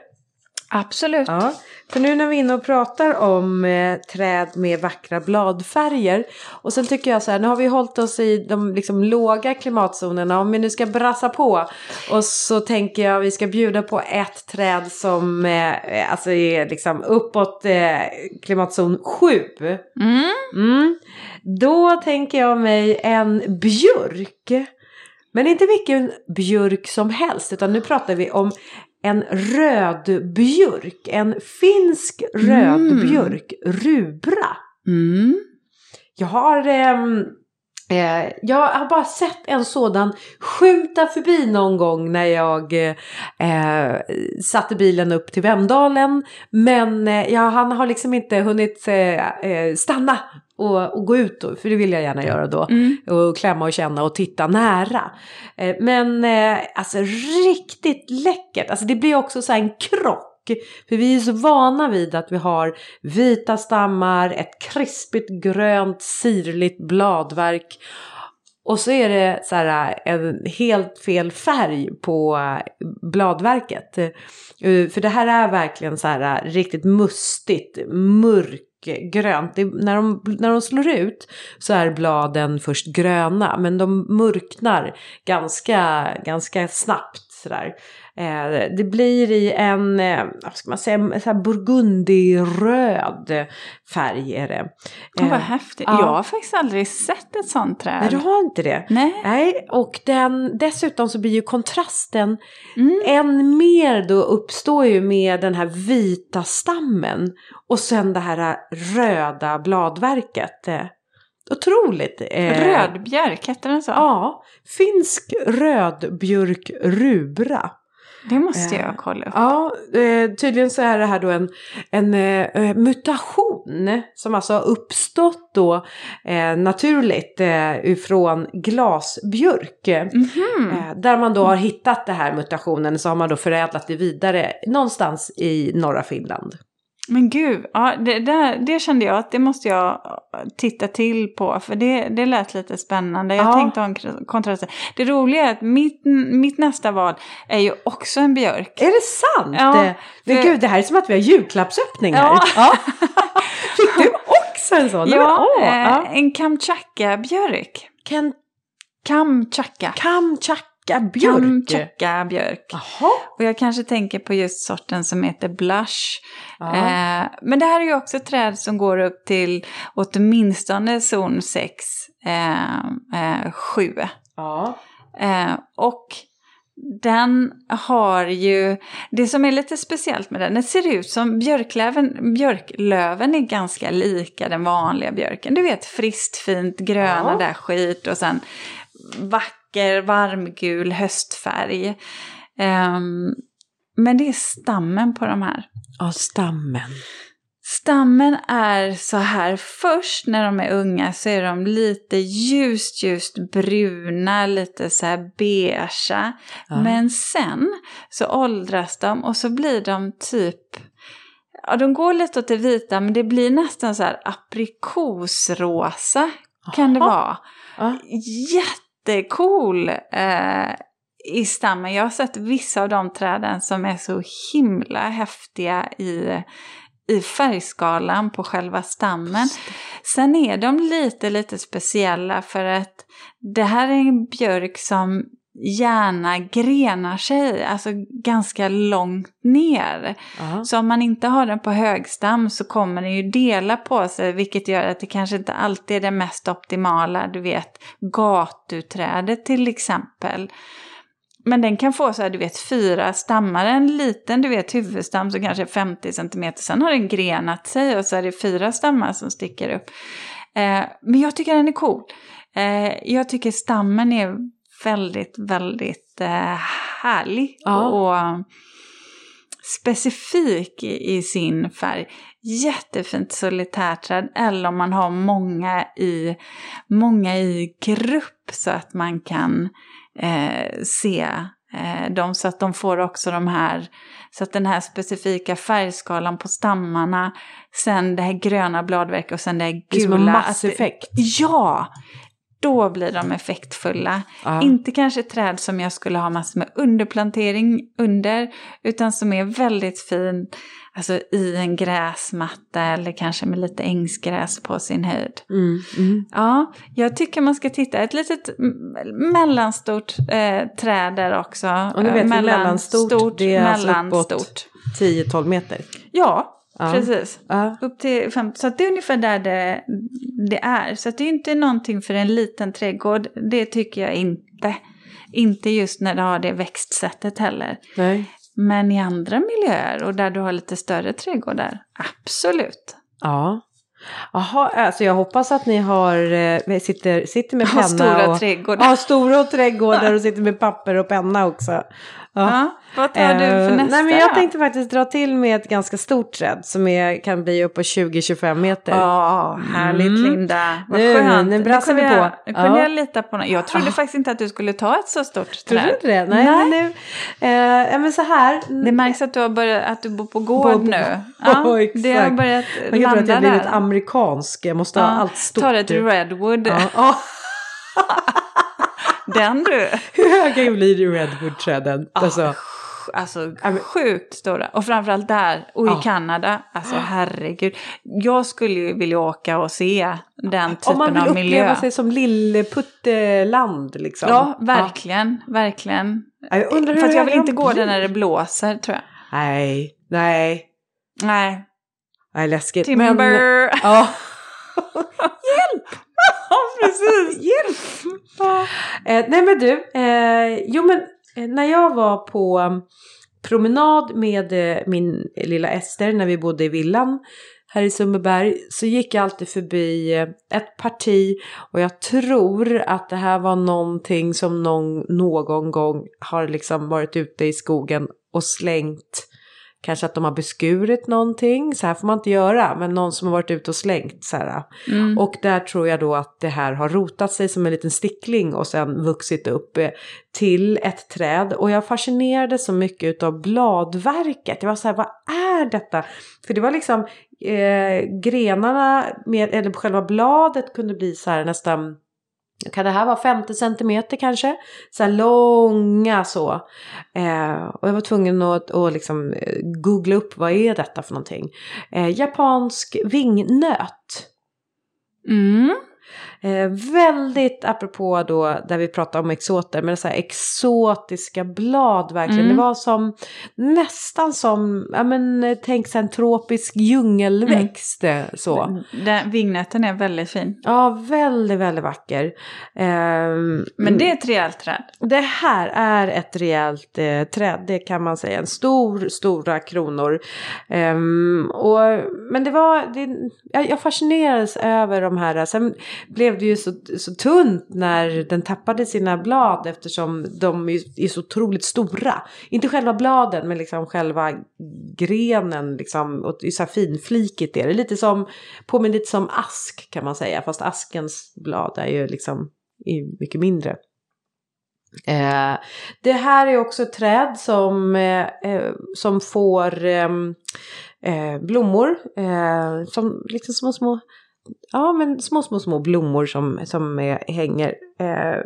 Absolut. Ja, för nu när vi är inne och pratar om eh, träd med vackra bladfärger. Och sen tycker jag så här, nu har vi hållit oss i de liksom, låga klimatzonerna. Om vi nu ska brassa på. Och så tänker jag vi ska bjuda på ett träd som eh, alltså är liksom uppåt eh, klimatzon 7. Mm. Mm. Då tänker jag mig en björk. Men inte vilken björk som helst, utan nu pratar vi om en röd björk. En finsk röd Mm. rubra. Mm. Jag har, ehm, eh, jag har bara sett en sådan skymta förbi någon gång när jag eh, satte bilen upp till Vemdalen. Men eh, ja, han har liksom inte hunnit eh, eh, stanna och, och gå ut då, för det vill jag gärna göra då. Mm. Och klämma och känna och titta nära. Eh, men eh, alltså riktigt läckert. Alltså det blir också så här en krock. För vi är så vana vid att vi har vita stammar, ett krispigt grönt sirligt bladverk. Och så är det så här en helt fel färg på eh, bladverket. Eh, för det här är verkligen så här eh, riktigt mustigt, mörkgrönt. Det, när, de, när de slår ut så är bladen först gröna men de mörknar ganska, ganska snabbt. Sådär. Eh, det blir i en, eh, vad ska man säga, så här burgundyröd färg är det. Oh, vad Eh, häftigt. ja. Jag har faktiskt aldrig sett ett sånt träd. Nej, du har inte det? Nej. Nej, och den, dessutom så blir ju kontrasten Mm. än mer då uppstår ju med den här vita stammen och sen det här röda bladverket. Eh, Otroligt. eh, Rödbjörk, heter den så? Ja, finsk rödbjörk rubra. Det måste Eh, jag kolla upp. Ja, eh, tydligen så är det här då en, en eh, mutation som alltså har uppstått då eh, naturligt eh, ifrån glasbjörk. Mhm. Eh, där man då har hittat det här mutationen så har man då förädlat det vidare någonstans i norra Finland. Men gud, ja, det, där, det kände jag att det måste jag titta till på. För det, det lät lite spännande. Jag Ja. tänkte ha en kontrast. Det roliga är att mitt, mitt nästa val är ju också en björk. Är det sant? Ja, Men för- gud, det här är som att vi har julklappsöppning här. Ja. Ja. Fick du också en sån? Nej, men, Ja, åh, eh, ja. en Kamchatka-björk. Ken- Kamchatka. Kamchatka-björk. Kamchatka-björk. Jaha. Och jag kanske tänker på just sorten som heter blush. Eh, men det här är ju också träd som går upp till åtminstone zon 6, eh, eh, 7. ja. Eh, och den har ju, det som är lite speciellt med den, det ser ut som björklöven, björklöven är ganska lika den vanliga björken. Du vet friskt fint gröna Ja. där skit och sen vacker varmgul höstfärg. Ehm, men det är stammen på de här. Ja, stammen. Stammen är så här, först när de är unga så är de lite ljust, ljust bruna, lite så här beigea. Ja. Men sen så åldras de och så blir de typ, ja de går lite åt det vita men det blir nästan så här aprikosrosa kan det vara. Ja. Jättecool eh, i stammen. Jag har sett vissa av de träden som är så himla häftiga i, i färgskalan på själva stammen. Sen är de lite, lite speciella för att det här är en björk som gärna grenar sig, alltså ganska långt ner. Ja. Så om man inte har den på högstam så kommer den ju dela på sig vilket gör att det kanske inte alltid är det mest optimala, du vet gatuträdet till exempel. Men den kan få så här, du vet, fyra stammar, en liten, du vet, huvudstam som kanske är 50 cm. Sen har den grenat sig och så är det fyra stammar som sticker upp. Eh, men jag tycker den är cool. Eh, jag tycker stammen är väldigt, väldigt eh, härlig. Ja. Och specifik i, i sin färg. Jättefint solitärträd. Eller om man har många i, många i grupp så att man kan eh, se eh, dem så att de får också de här, så att den här specifika färgskalan på stammarna, sen det här gröna bladverket och sen det här Det är som en gula. masseffekt. Att Ja! Då blir de effektfulla. Ja. Inte kanske träd som jag skulle ha massor med underplantering under, utan som är väldigt fin alltså i en gräsmatta eller kanske med lite ängsgräs på sin höjd. Mm, mm. Ja, jag tycker man ska titta. Ett litet mellanstort eh, träd där också. Och ni vet, Eh, mellanstort, det är alltså mellanstort. uppåt 10-12 meter. Ja, Ja. precis. Ja. Upp till 50. Så det är ungefär där det, det är. Så det är inte någonting för en liten trädgård. Det tycker jag inte. Inte just när det har det växtsättet heller. Nej. Men i andra miljöer och där du har lite större trädgårdar, absolut. Ja. Jaha, alltså jag hoppas att ni har, eh, sitter, sitter med Har penna stora och... trädgårdar. Ja, stora och trädgårdar och sitter med papper och penna också. Ja, vad tar du för Eh, nästa Nej, men jag tänkte faktiskt dra till med ett ganska stort träd som är, kan bli upp på 20-25 meter. Ja, härligt Mm. Linda. Vad Nu- skönt. nu brassar vi på. Jag, nu kunde Ja. jag lita på något. Jag trodde faktiskt inte att du skulle ta ett så stort Tror du träd. inte det? Nej, men nu, eh, men så här. Det märks att du, har börjat, att du bor på gård På- nu. Ja, Ja, exakt. det har börjat Jag tror att landa jag blivit där. amerikansk, jag måste ha allt stort. tar ett redwood. Ja, ja. Den du! Hur höga blir redwoodträden? Ah, Alltså, Alltså sjukt stora. Och framförallt där och i. Kanada. Alltså herregud. Jag skulle ju vilja åka och se den typen om man vill av miljö. uppleva sig som lilleputteland liksom. Ja, verkligen. Verkligen. Ja. Jag undrar hur Fast jag vill inte gå där när det blåser tror jag. Nej, nej, Nej. nej läskigt. Timber! Men, ja. ja, precis. Hjälp! Eh, nej men du, eh, jo men eh, när jag var på um, promenad med eh, min lilla Ester när vi bodde i villan här i Sundbyberg så gick jag alltid förbi eh, ett parti och jag tror att det här var någonting som någon, någon gång har liksom varit ute i skogen och slängt Kanske att de har beskurit någonting, så här får man inte göra, men någon som har varit ute och slängt så. Mm. Och där tror jag då att det här har rotat sig som en liten stickling och sen vuxit upp eh, till ett träd. Och jag fascinerades så mycket av bladverket. Jag var så här, vad är detta? För det var liksom eh, grenarna, med, eller själva bladet kunde bli så här nästan kan det här vara 50 centimeter kanske? Så här långa så. Eh, och jag var tvungen att, att liksom eh, googla upp vad är detta för någonting. Eh, japansk vingnöt. Mm. Eh, väldigt apropå då där vi pratar om exoter, men så här exotiska blad verkligen. Mm. Det var som nästan som, ja men eh, tänk sig en tropisk djungelväxt eh, så. Den, vingnöten är väldigt fin. Ja, väldigt, väldigt vacker. Ehm, Men det är ett rejält träd. det här är ett rejält eh, träd, det kan man säga. En stor, stora kronor. Ehm, och, men det var, det, jag, jag fascinerades över de här. Sen blev det ju så, så tunt när den tappade sina blad eftersom de är, så otroligt stora. Inte själva bladen men liksom själva grenen liksom. Och det är så här finflikigt är det. Lite som, påminner lite som ask kan man säga. Fast askens blad är ju liksom är mycket mindre. Eh, det här är också ett träd som, eh, eh som får ehm, eh, blommor. Eh, som liksom små, små, ja, men små, små, små blommor som, som är, hänger. Eh,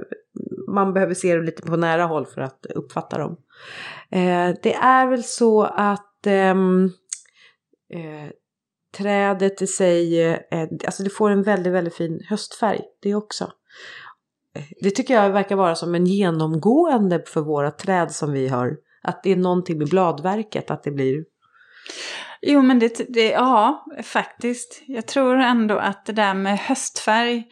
man behöver se dem lite på nära håll för att uppfatta dem. Eh, det är väl så att ehm, eh, trädet i sig, eh, alltså det får en väldigt, väldigt fin höstfärg det också. Eh, det tycker jag verkar vara som en genomgående för våra träd som vi har. Att det är någonting med bladverket, att det blir... Jo, men det, det, ja, faktiskt. Jag tror ändå att det där med höstfärg,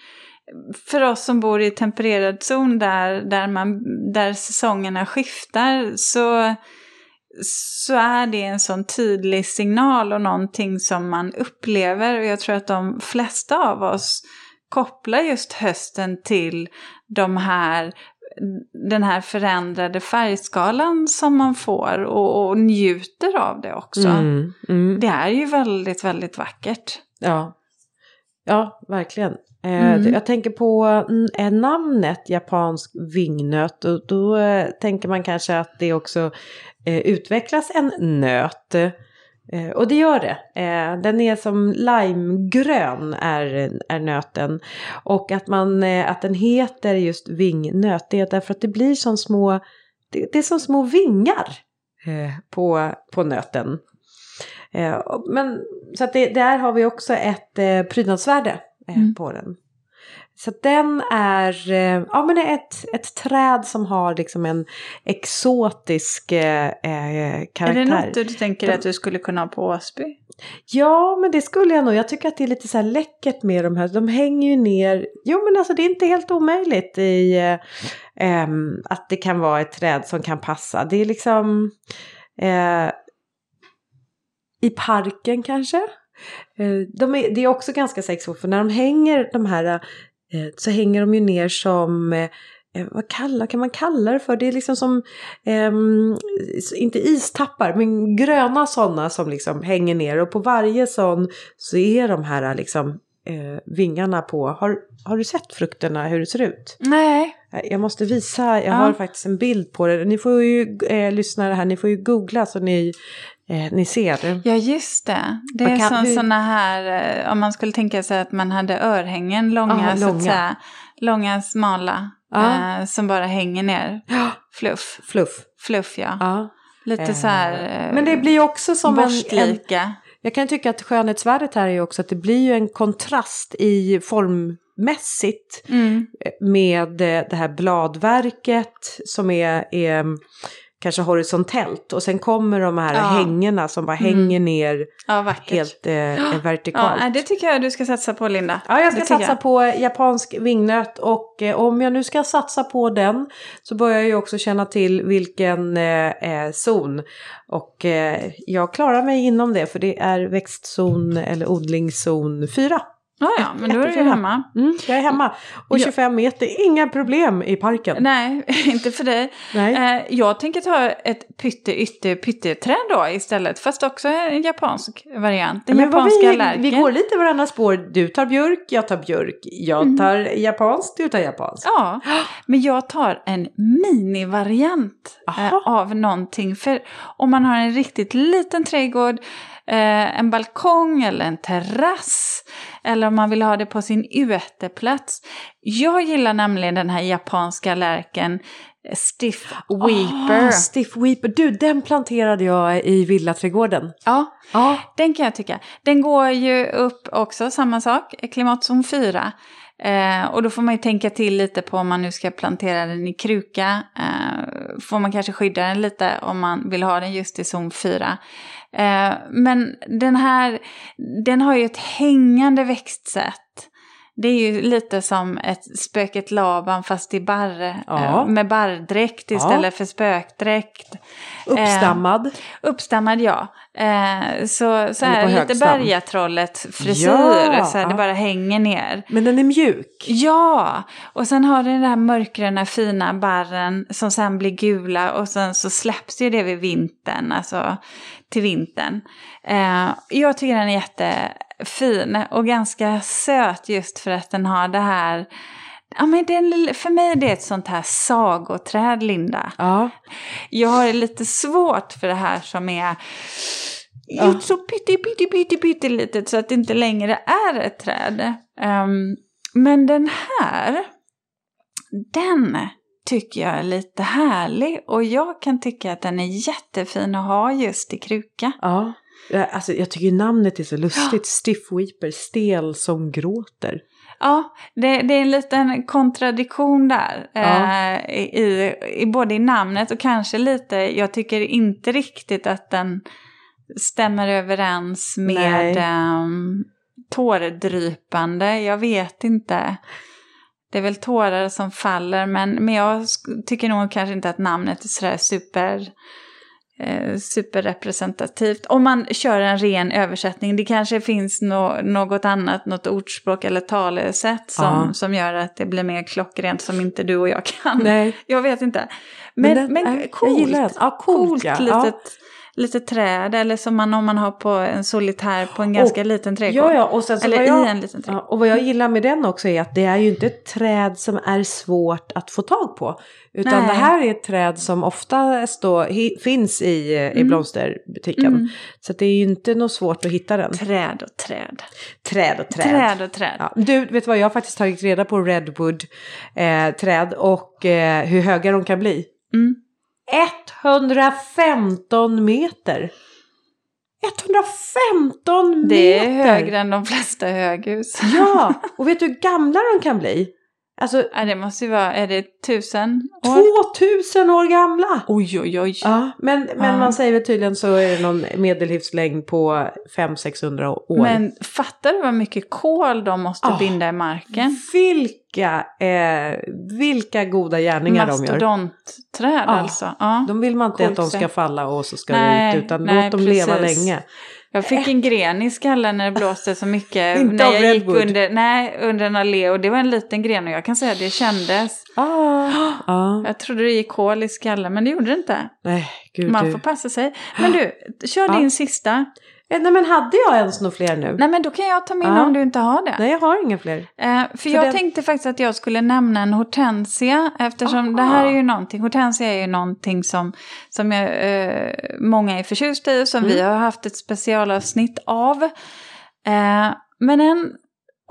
för oss som bor i tempererad zon där, där, man, där säsongerna skiftar, så, så är det en sån tydlig signal och någonting som man upplever. Och jag tror att de flesta av oss kopplar just hösten till de här den här förändrade färgskalan som man får och, och njuter av det också. Mm, mm, Det är ju väldigt, väldigt vackert. ja. ja, verkligen. Eh, Mm. Jag tänker på mm, eh, namnet japansk vingnöt. Och då eh, tänker man kanske att det också utvecklas en nöt. Eh, och det gör det. Eh, den är som limegrön är, är nöten. Och att, man, eh, att den heter just vingnöt det är därför att det blir som små, det, det är som små vingar på, på nöten. Men, så att det, där har vi också ett prydnadsvärde Mm. på den. Så den är, eh, ja men ett, ett träd som har liksom en exotisk eh, eh, karaktär. Är det något du tänker att du skulle kunna ha på Åsby? Ja, men det skulle jag nog. Jag tycker att det är lite så här läckert med de här. De hänger ju ner. Jo, men alltså det är inte helt omöjligt i eh, att det kan vara ett träd som kan passa. Det är liksom eh, i parken kanske. Eh, de är, det är också ganska sexigt för när de hänger de här eh, så hänger de ju ner som eh, eh, vad kallar, kan man kalla det för? Det är liksom som, ehm, inte istappar, men gröna sådana som liksom hänger ner. Och på varje sån så är de här liksom eh, vingarna på. Har, har du sett frukterna hur det ser ut? Nej. Eh, Jag måste visa, jag Ja. har faktiskt en bild på det. Ni får ju, eh, lyssnare här, ni får ju googla så ni, eh, ni ser. Ja, just det. Det Man är kan- som hur- sådana här, eh, om man skulle tänka sig att man hade örhängen långa, Ja, så att långa. säga. långa, smala. Ja. Eh, som bara hänger ner. Fluff. Fluff. Fluff ja. Ja. Lite Eh, så här... eh, Men det blir också som en, en... borstlika. Jag kan tycka att skönhetsvärdet här är också att det blir ju en kontrast i formmässigt Mm. med eh, det här bladverket som är, är kanske horisontellt och sen kommer de här Ja. hängena som bara Mm. hänger ner Ja, helt eh, Ja, vertikalt. nej, det tycker jag du ska satsa på Linda. Ja, jag ska Det satsa på japansk vingnöt och eh, om jag nu ska satsa på den så börjar jag ju också känna till vilken eh, eh, zon. Och eh, jag klarar mig inom det för det är växtzon eller odlingszon 4. Ja, ja, men då är du hemma. Mm, jag är hemma och Ja. 25 meter, inga problem i parken. Nej, inte för dig. Nej. Eh, jag tänker ta ett pytte ytte pytteträd då istället. Fast också en japansk variant. Den Men japanska vi, lärken. vi går lite varandra spår. Du tar björk, jag tar björk. Jag Mm. tar japanskt, du tar japanskt. Ja, men jag tar en minivariant eh, Aha. av någonting. För om man har en riktigt liten trädgård, eh, en balkong eller en terrass, eller om man vill ha det på sin uteplats. Jag gillar nämligen den här japanska lärken eh, Stiff Weeper. Ah, stiff Weeper. Du, den planterade jag i villaträdgården. Ja, Ja. Den kan jag tycka. Den går ju upp också, samma sak, klimatzon 4. Eh, och då får man ju tänka till lite på om man nu ska plantera den i kruka. Eh, får man kanske skydda den lite om man vill ha den just i zon 4. Eh, men den här, den har ju ett hängande växtsätt. Det är ju lite som ett spöket Laban fast i barr, Ja. eh, med barrdräkt Ja. istället för spökdräkt. Uppstammad. Uppstammad ja. Eh, så så här, lite högstam. Bergatrollet frisyr, Ja, så här, det ja. bara hänger ner. Men den är mjuk. Ja, och sen har den där mörkgröna fina barren som sen blir gula och sen så släpps ju det vid vintern, alltså till vintern. Eh, jag tycker den är jättefin och ganska söt just för att den har det här Ja, men den, för mig är det ett sånt här sagoträd, Linda. Ja. Jag har lite svårt för det här som är Ja. gjort så pytte, pytte, pytte, pytte litet så att det inte längre är ett träd. Ehm, men den här, den tycker jag är lite härlig och jag kan tycka att den är jättefin att ha just i kruka. ja. Ja, Alltså, jag tycker namnet är så lustigt. Stiff Weeper, stel som gråter. Ja, det, det är en liten kontradiktion där. Ja. Eh, i, i, både i namnet och kanske lite, jag tycker inte riktigt att den stämmer överens med um, tårdrypande. Jag vet inte. Det är väl tårar som faller, men, men jag tycker nog kanske inte att namnet är sådär super, eh, superrepresentativt. Om man kör en ren översättning, det kanske finns nå- något annat, något ordspråk eller talesätt som, Ja. som gör att det blir mer klockrent som inte du och jag kan. Nej. Jag vet inte. Men, men, den- nej, coolt. Ja, coolt, ja. litet, litet träd, eller som man om man har på en solitär på en ganska liten trädgård. Ja, ja, och sen så eller vad i jag, en liten trädgård. ja, och vad jag gillar med den också är att det är ju inte ett träd som är svårt att få tag på. Utan Nej. det här är ett träd som ofta stå, hi, finns i, eh, i Mm. blomsterbutiken. Mm. Så det är ju inte något svårt att hitta den. Träd och träd. Träd och träd. Träd och träd. Ja, du, vet vad, jag har faktiskt tagit reda på redwood eh, träd och eh, hur höga de kan bli. Mm. 115 meter! 115 meter! Det är högre än de flesta höghus. Ja, och vet du hur gamla de kan bli? Alltså Ja, det måste ju vara, är det tusen år? 2000 år gamla! Oj, oj, oj. Ja, men, men Ja. man säger väl tydligen så är det någon medellivslängd på 500-600 år. Men fattar du vad mycket kol de måste Ah. binda i marken? Vilka, eh, vilka goda gärningar de gör. Mastodontträd Ja. alltså. Ja. De vill man inte Coolt att de ska falla och så ska Nej, det ut, utan nej, låt dem leva precis. länge. Jag fick en gren i skallen när det blåste så mycket. Inte när av jag gick redwood. under, nej, under en allé och det var en liten gren och jag kan säga att det kändes. Ah, ah. Jag trodde det gick kol i skallen men det gjorde det inte. Nej, gud. Man får passa sig. Men du, kör Ja. din sista. Nej, men hade jag ens några fler nu? Nej men då kan jag ta min Ja. om du inte har det. Nej, jag har inga fler. Eh, för, För jag den- tänkte faktiskt att jag skulle nämna en hortensia eftersom Aha. det här är ju någonting, hortensia är ju någonting som, som jag, eh, många är förtjusta i och som Mm. vi har haft ett specialavsnitt av. Eh, men en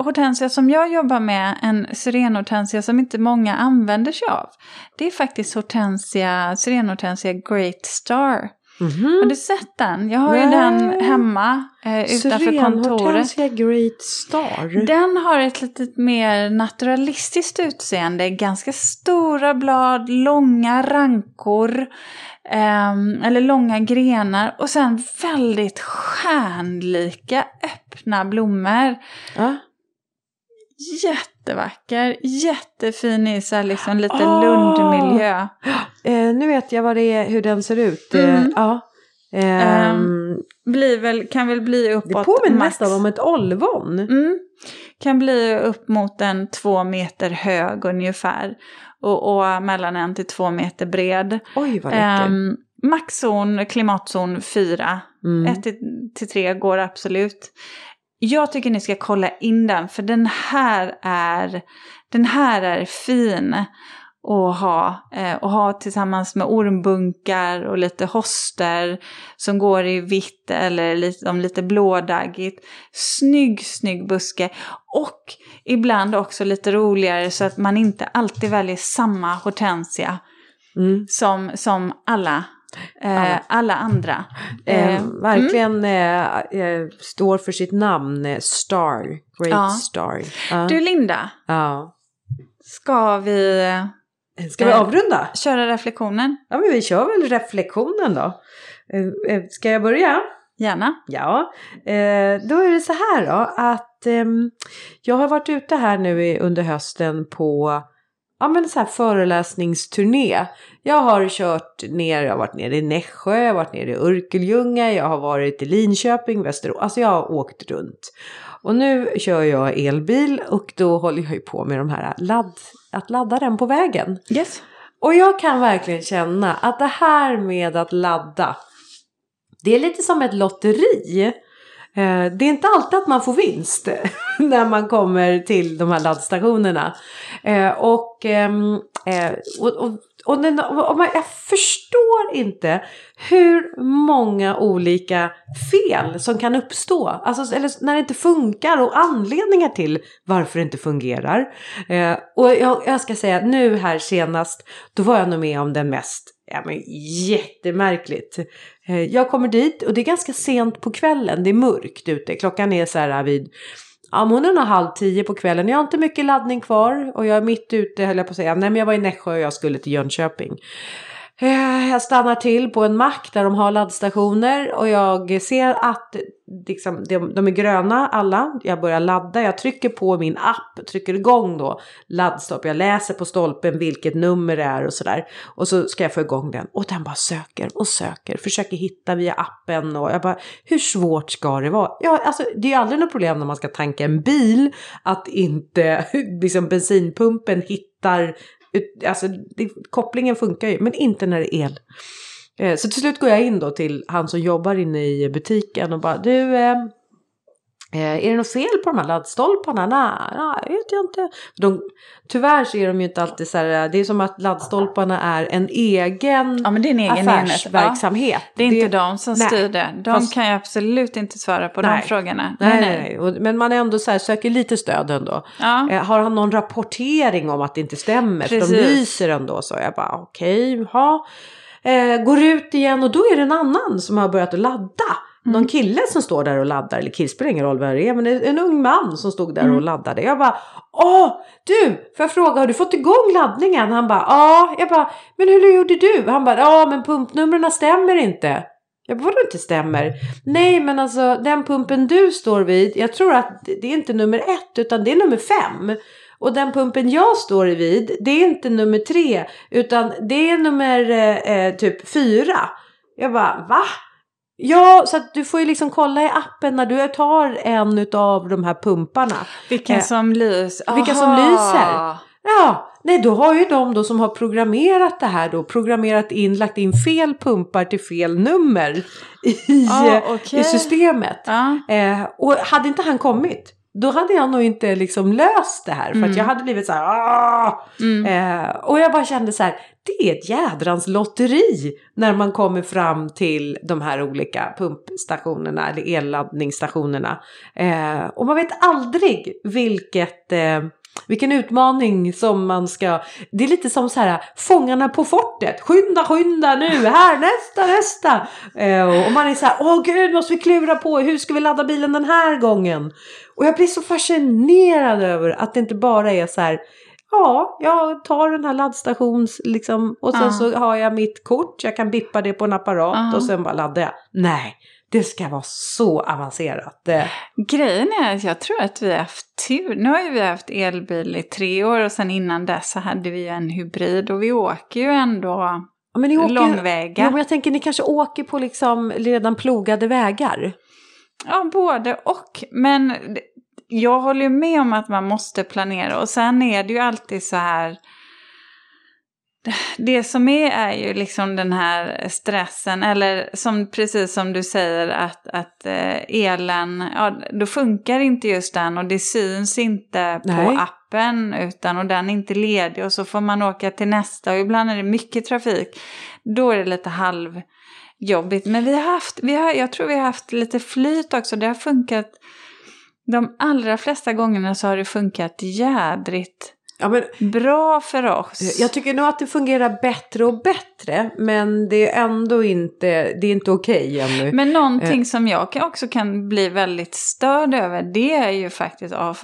hortensia som jag jobbar med, en syrenhortensia som inte många använder sig av. Det är faktiskt hortensia, syrenhortensia Great Star. Mhm. Har du sett den? Jag har ju Nej. den hemma eh, utanför kontoret. Great Star. Den har ett lite mer naturalistiskt utseende. Ganska stora blad, långa rankor. ehm, eller långa grenar. Och sen väldigt stjärnlika öppna blommor. Ja. Jättevacker, jättefin i så här liksom lite Ah! lundmiljö. Eh, nu vet jag vad det är, hur den ser ut. Eh, Mm. ja. Ehm, Blir väl, kan väl bli uppåt det påminner max. nästan om ett olvon. Mm. Kan bli upp mot en två meter hög ungefär. Och, och mellan en till två meter bred. Oj vad läcker. Um, maxzon, klimatzon 4. Mm. 1 till, till 3 går absolut. Jag tycker ni ska kolla in den för den här är, den här är fin att ha. Eh, och ha tillsammans med ormbunkar och lite hoster som går i vitt eller lite, om lite blådaggigt. Snygg, snygg buske. Och ibland också lite roligare så att man inte alltid väljer samma hortensia Mm. som, som alla, Alla. alla. andra. Eh, Eh, verkligen eh, eh, står för sitt namn, eh, Star, Great Ja. Star. Ja. Du Linda, ja. ska vi Ska vi Eh, avrunda? köra reflektionen? Ja men vi kör väl reflektionen då. Eh, eh, Ska jag börja? Gärna. Ja, eh, då är det så här då att ehm, jag har varit ute här nu under hösten på ja, men så här föreläsningsturné. Jag har kört ner, jag har varit nere i Nässjö, jag har varit nere i Örkelljunga, jag har varit i Linköping, Västerås, alltså jag har åkt runt. Och nu kör jag elbil och då håller jag ju på med de här ladd, att ladda den på vägen. Yes. Och jag kan verkligen känna att det här med att ladda, det är lite som ett lotteri. Eh, Det är inte alltid att man får vinst när man kommer till de här laddstationerna. Eh, Och, ehm, eh, och, och, och, den, och man, jag förstår inte hur många olika fel som kan uppstå. Alltså, eller när det inte funkar och anledningar till varför det inte fungerar. Eh, och jag, jag ska säga nu här senast, då var jag nog med om den mest Ja, men jättemärkligt. Eh, Jag kommer dit och det är ganska sent på kvällen. Det är mörkt ute. Klockan är så här vid Ja, men hon är nog halv tio på kvällen. Jag har inte mycket laddning kvar och jag är mitt ute höll jag på att säga. Nej, men jag var i Nässjö och jag skulle till Jönköping. Eh, jag stannar till på en mack där de har laddstationer och jag ser att liksom, de, de är gröna alla. Jag börjar ladda, jag trycker på min app, trycker igång då laddstopp. Jag läser på stolpen vilket nummer det är och sådär. Och så ska jag få igång den och den bara söker och söker, försöker hitta via appen och jag bara, hur svårt ska det vara? Ja, alltså det är ju aldrig något problem när man ska tanka en bil att inte liksom bensinpumpen hittar Alltså det, kopplingen funkar ju, men inte när det är el. Eh, så till slut går jag in då till han som jobbar inne i butiken och bara du, eh, är det något fel på de här laddstolparna? Nej, nej, vet jag inte. De, tyvärr så är de ju inte alltid så här, det är som att laddstolparna är en egen, Ja, men det är en egen enhet. Ja. affärsverksamhet. Det är inte de som nej, styr det. De fast- kan ju absolut inte svara på Nej. de frågorna. Nej, nej, nej. Men man är ändå så här, söker lite stöd ändå. Ja. Eh, har han någon rapportering om att det inte stämmer? För de Precis. lyser ändå så. Jag bara okej, ja. Eh, går ut igen och då är det en annan som har börjat att ladda. Någon kille som står där och laddar, eller kille spelar ingen roll vad det är, men en ung man som stod där och laddade. Jag bara, åh, du, får jag fråga, har du fått igång laddningen? Han bara, ja. Jag bara, men hur gjorde du? Han bara, ja, men pumpnumren stämmer inte. Jag bara, vadå inte stämmer? Nej, men alltså den pumpen du står vid, jag tror att det är inte nummer ett, utan det är nummer fem. Och den pumpen jag står vid, det är inte nummer tre, utan det är nummer eh, eh, typ fyra. Jag bara, va? Ja, så du får ju liksom kolla i appen när du tar en av de här pumparna. Vilka Eh, som lyser. vilka som lyser. Ja, nej då har ju de då som har programmerat det här då programmerat in, lagt in fel pumpar till fel nummer i, Ah, eh, okej. i systemet. Ja. Eh, och hade inte han kommit, då hade jag nog inte liksom löst det här. För Mm. att jag hade blivit så här! Mm. eh, Och jag bara kände så här, det är ett jädrans lotteri när man kommer fram till de här olika pumpstationerna eller elladdningsstationerna. Eh, och man vet aldrig vilket... Eh, vilken utmaning som man ska... Det är lite som så här, Fångarna på fortet. Skynda, skynda nu, här, nästa, nästa. Eh, och man är så här, åh gud, måste vi klura på, hur ska vi ladda bilen den här gången? Och jag blir så fascinerad över att det inte bara är så här, ja, jag tar den här laddstations liksom och sen Ja. så har jag mitt kort, jag kan bippa det på en apparat Ja. och sen bara laddar jag. Nej, det ska vara så avancerat. Eh, Grejen är att jag tror att vi har haft tur. Nu har ju vi haft elbil i tre år och sen innan dess så hade vi ju en hybrid och vi åker ju ändå Ja, men ni åker, långväga. Jo, men jag tänker ni kanske åker på liksom redan plogade vägar. Ja, både och. Men jag håller ju med om att man måste planera. Och sen är det ju alltid så här. Det som är är ju liksom den här stressen. Eller som, precis som du säger att, att eh, elen, ja då funkar inte just den. Och det syns inte Nej. på appen. Utan och den är inte ledig. Och så får man åka till nästa. Och ibland är det mycket trafik. Då är det lite halvjobbigt. Men vi har haft, vi har, jag tror vi har haft lite flyt också. Det har funkat. De allra flesta gångerna så har det funkat jädrigt Ja, men bra för oss. jag tycker nog att det fungerar bättre och bättre. Men det är ändå inte, det är inte okej ännu. Men Eh. någonting som jag också kan bli väldigt störd över det är ju faktiskt av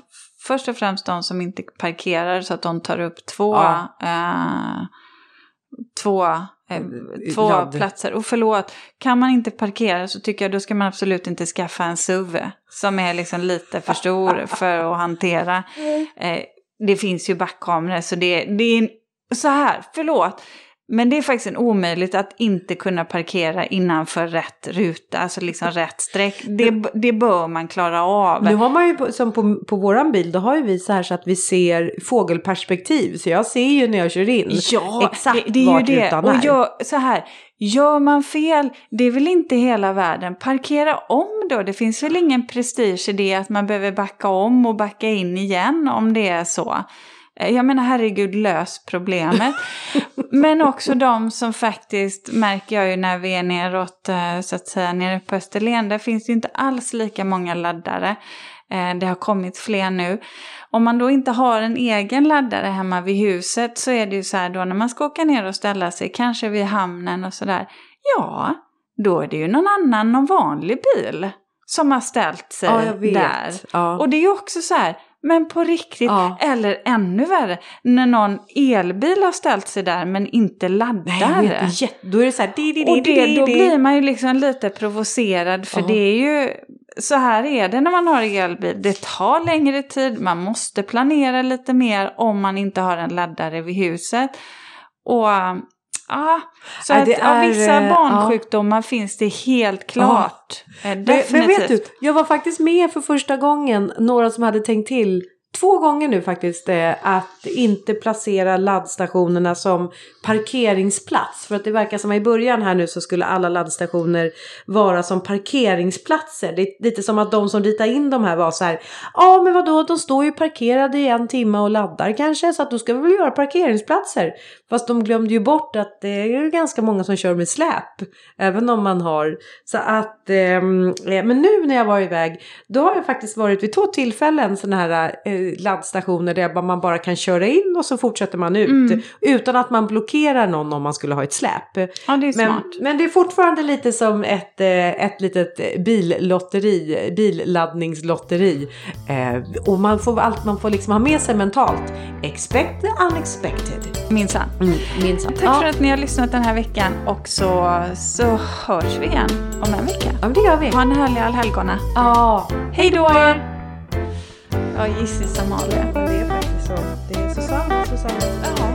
först och främst de som inte parkerar så att de tar upp två, Ja. eh, två, eh, två Ladd. platser. Och förlåt, kan man inte parkera så tycker jag då ska man absolut inte skaffa en SUV som är liksom lite för stor för att hantera. Eh, det finns ju backkameror så det, det är en, så här, förlåt. Men det är faktiskt en omöjligt att inte kunna parkera innanför rätt ruta, alltså liksom rätt streck. Det, det bör man klara av. Nu har man ju, som på, på våran bil, då har ju vi så här så att vi ser fågelperspektiv. Så jag ser ju när jag kör in Ja, exakt det, det är ju vart det. rutan Och är. gör, så här, gör man fel, det är väl inte hela världen. Parkera om då. Det finns väl ingen prestige i det att man behöver backa om och backa in igen om det är så. Eh, Jag menar herregud, lös problemet. Men också de som faktiskt, märker jag ju när vi är neråt, eh, så att säga, nere på Österlen, där finns det ju inte alls lika många laddare. Eh, Det har kommit fler nu. Om man då inte har en egen laddare hemma vid huset så är det ju så här då när man ska åka ner och ställa sig, kanske vid hamnen och sådär. Ja, då är det ju någon annan, någon vanlig bil som har ställt sig ja, där. Ja. Och det är ju också så här, men på riktigt, Ja. eller ännu värre, när någon elbil har ställt sig där men inte laddar. Nej, vet, då är det så här... Di, di, di, Och det, då blir man ju liksom lite provocerad för Ja. det är ju så här är det när man har elbil. Det tar längre tid, man måste planera lite mer om man inte har en laddare vid huset. Och ja, så Ja, att det av är, vissa eh, barnsjukdomar finns det helt klart. Eh, Men, men vet du, jag var faktiskt med för första gången, några som hade tänkt till två gånger nu faktiskt, eh, att inte placera laddstationerna som parkeringsplats. För att det verkar som att i början här nu så skulle alla laddstationer vara som parkeringsplatser. Det är lite som att de som ritar in de här var så här, ja men vadå, de står ju parkerade i en timme och laddar kanske, så att då ska vi väl göra parkeringsplatser. Fast de glömde ju bort att det är ju ganska många som kör med släp. Även om man har. Så att, ehm, eh, men nu när jag var iväg, då har jag faktiskt varit vid två tillfällen sådana här eh, laddstationer där man bara kan köra in och så fortsätter man ut. Mm. Utan att man blockerar någon om man skulle ha ett släp. Ja, det är Men, smart. men det är fortfarande lite som ett, eh, ett litet billotteri, billaddningslotteri. Eh, och man får, allt, man får liksom ha med sig mentalt. Expect the unexpected. Minsann. Mm, minsann. Tack ja. för att ni har lyssnat den här veckan och så, så hörs vi igen om en vecka. ja, det gör vi. Ha en härlig allhelgona. Ja. Hej då! Ja, Giss i det är faktiskt så. Det är Susanne, Susanne. Ja.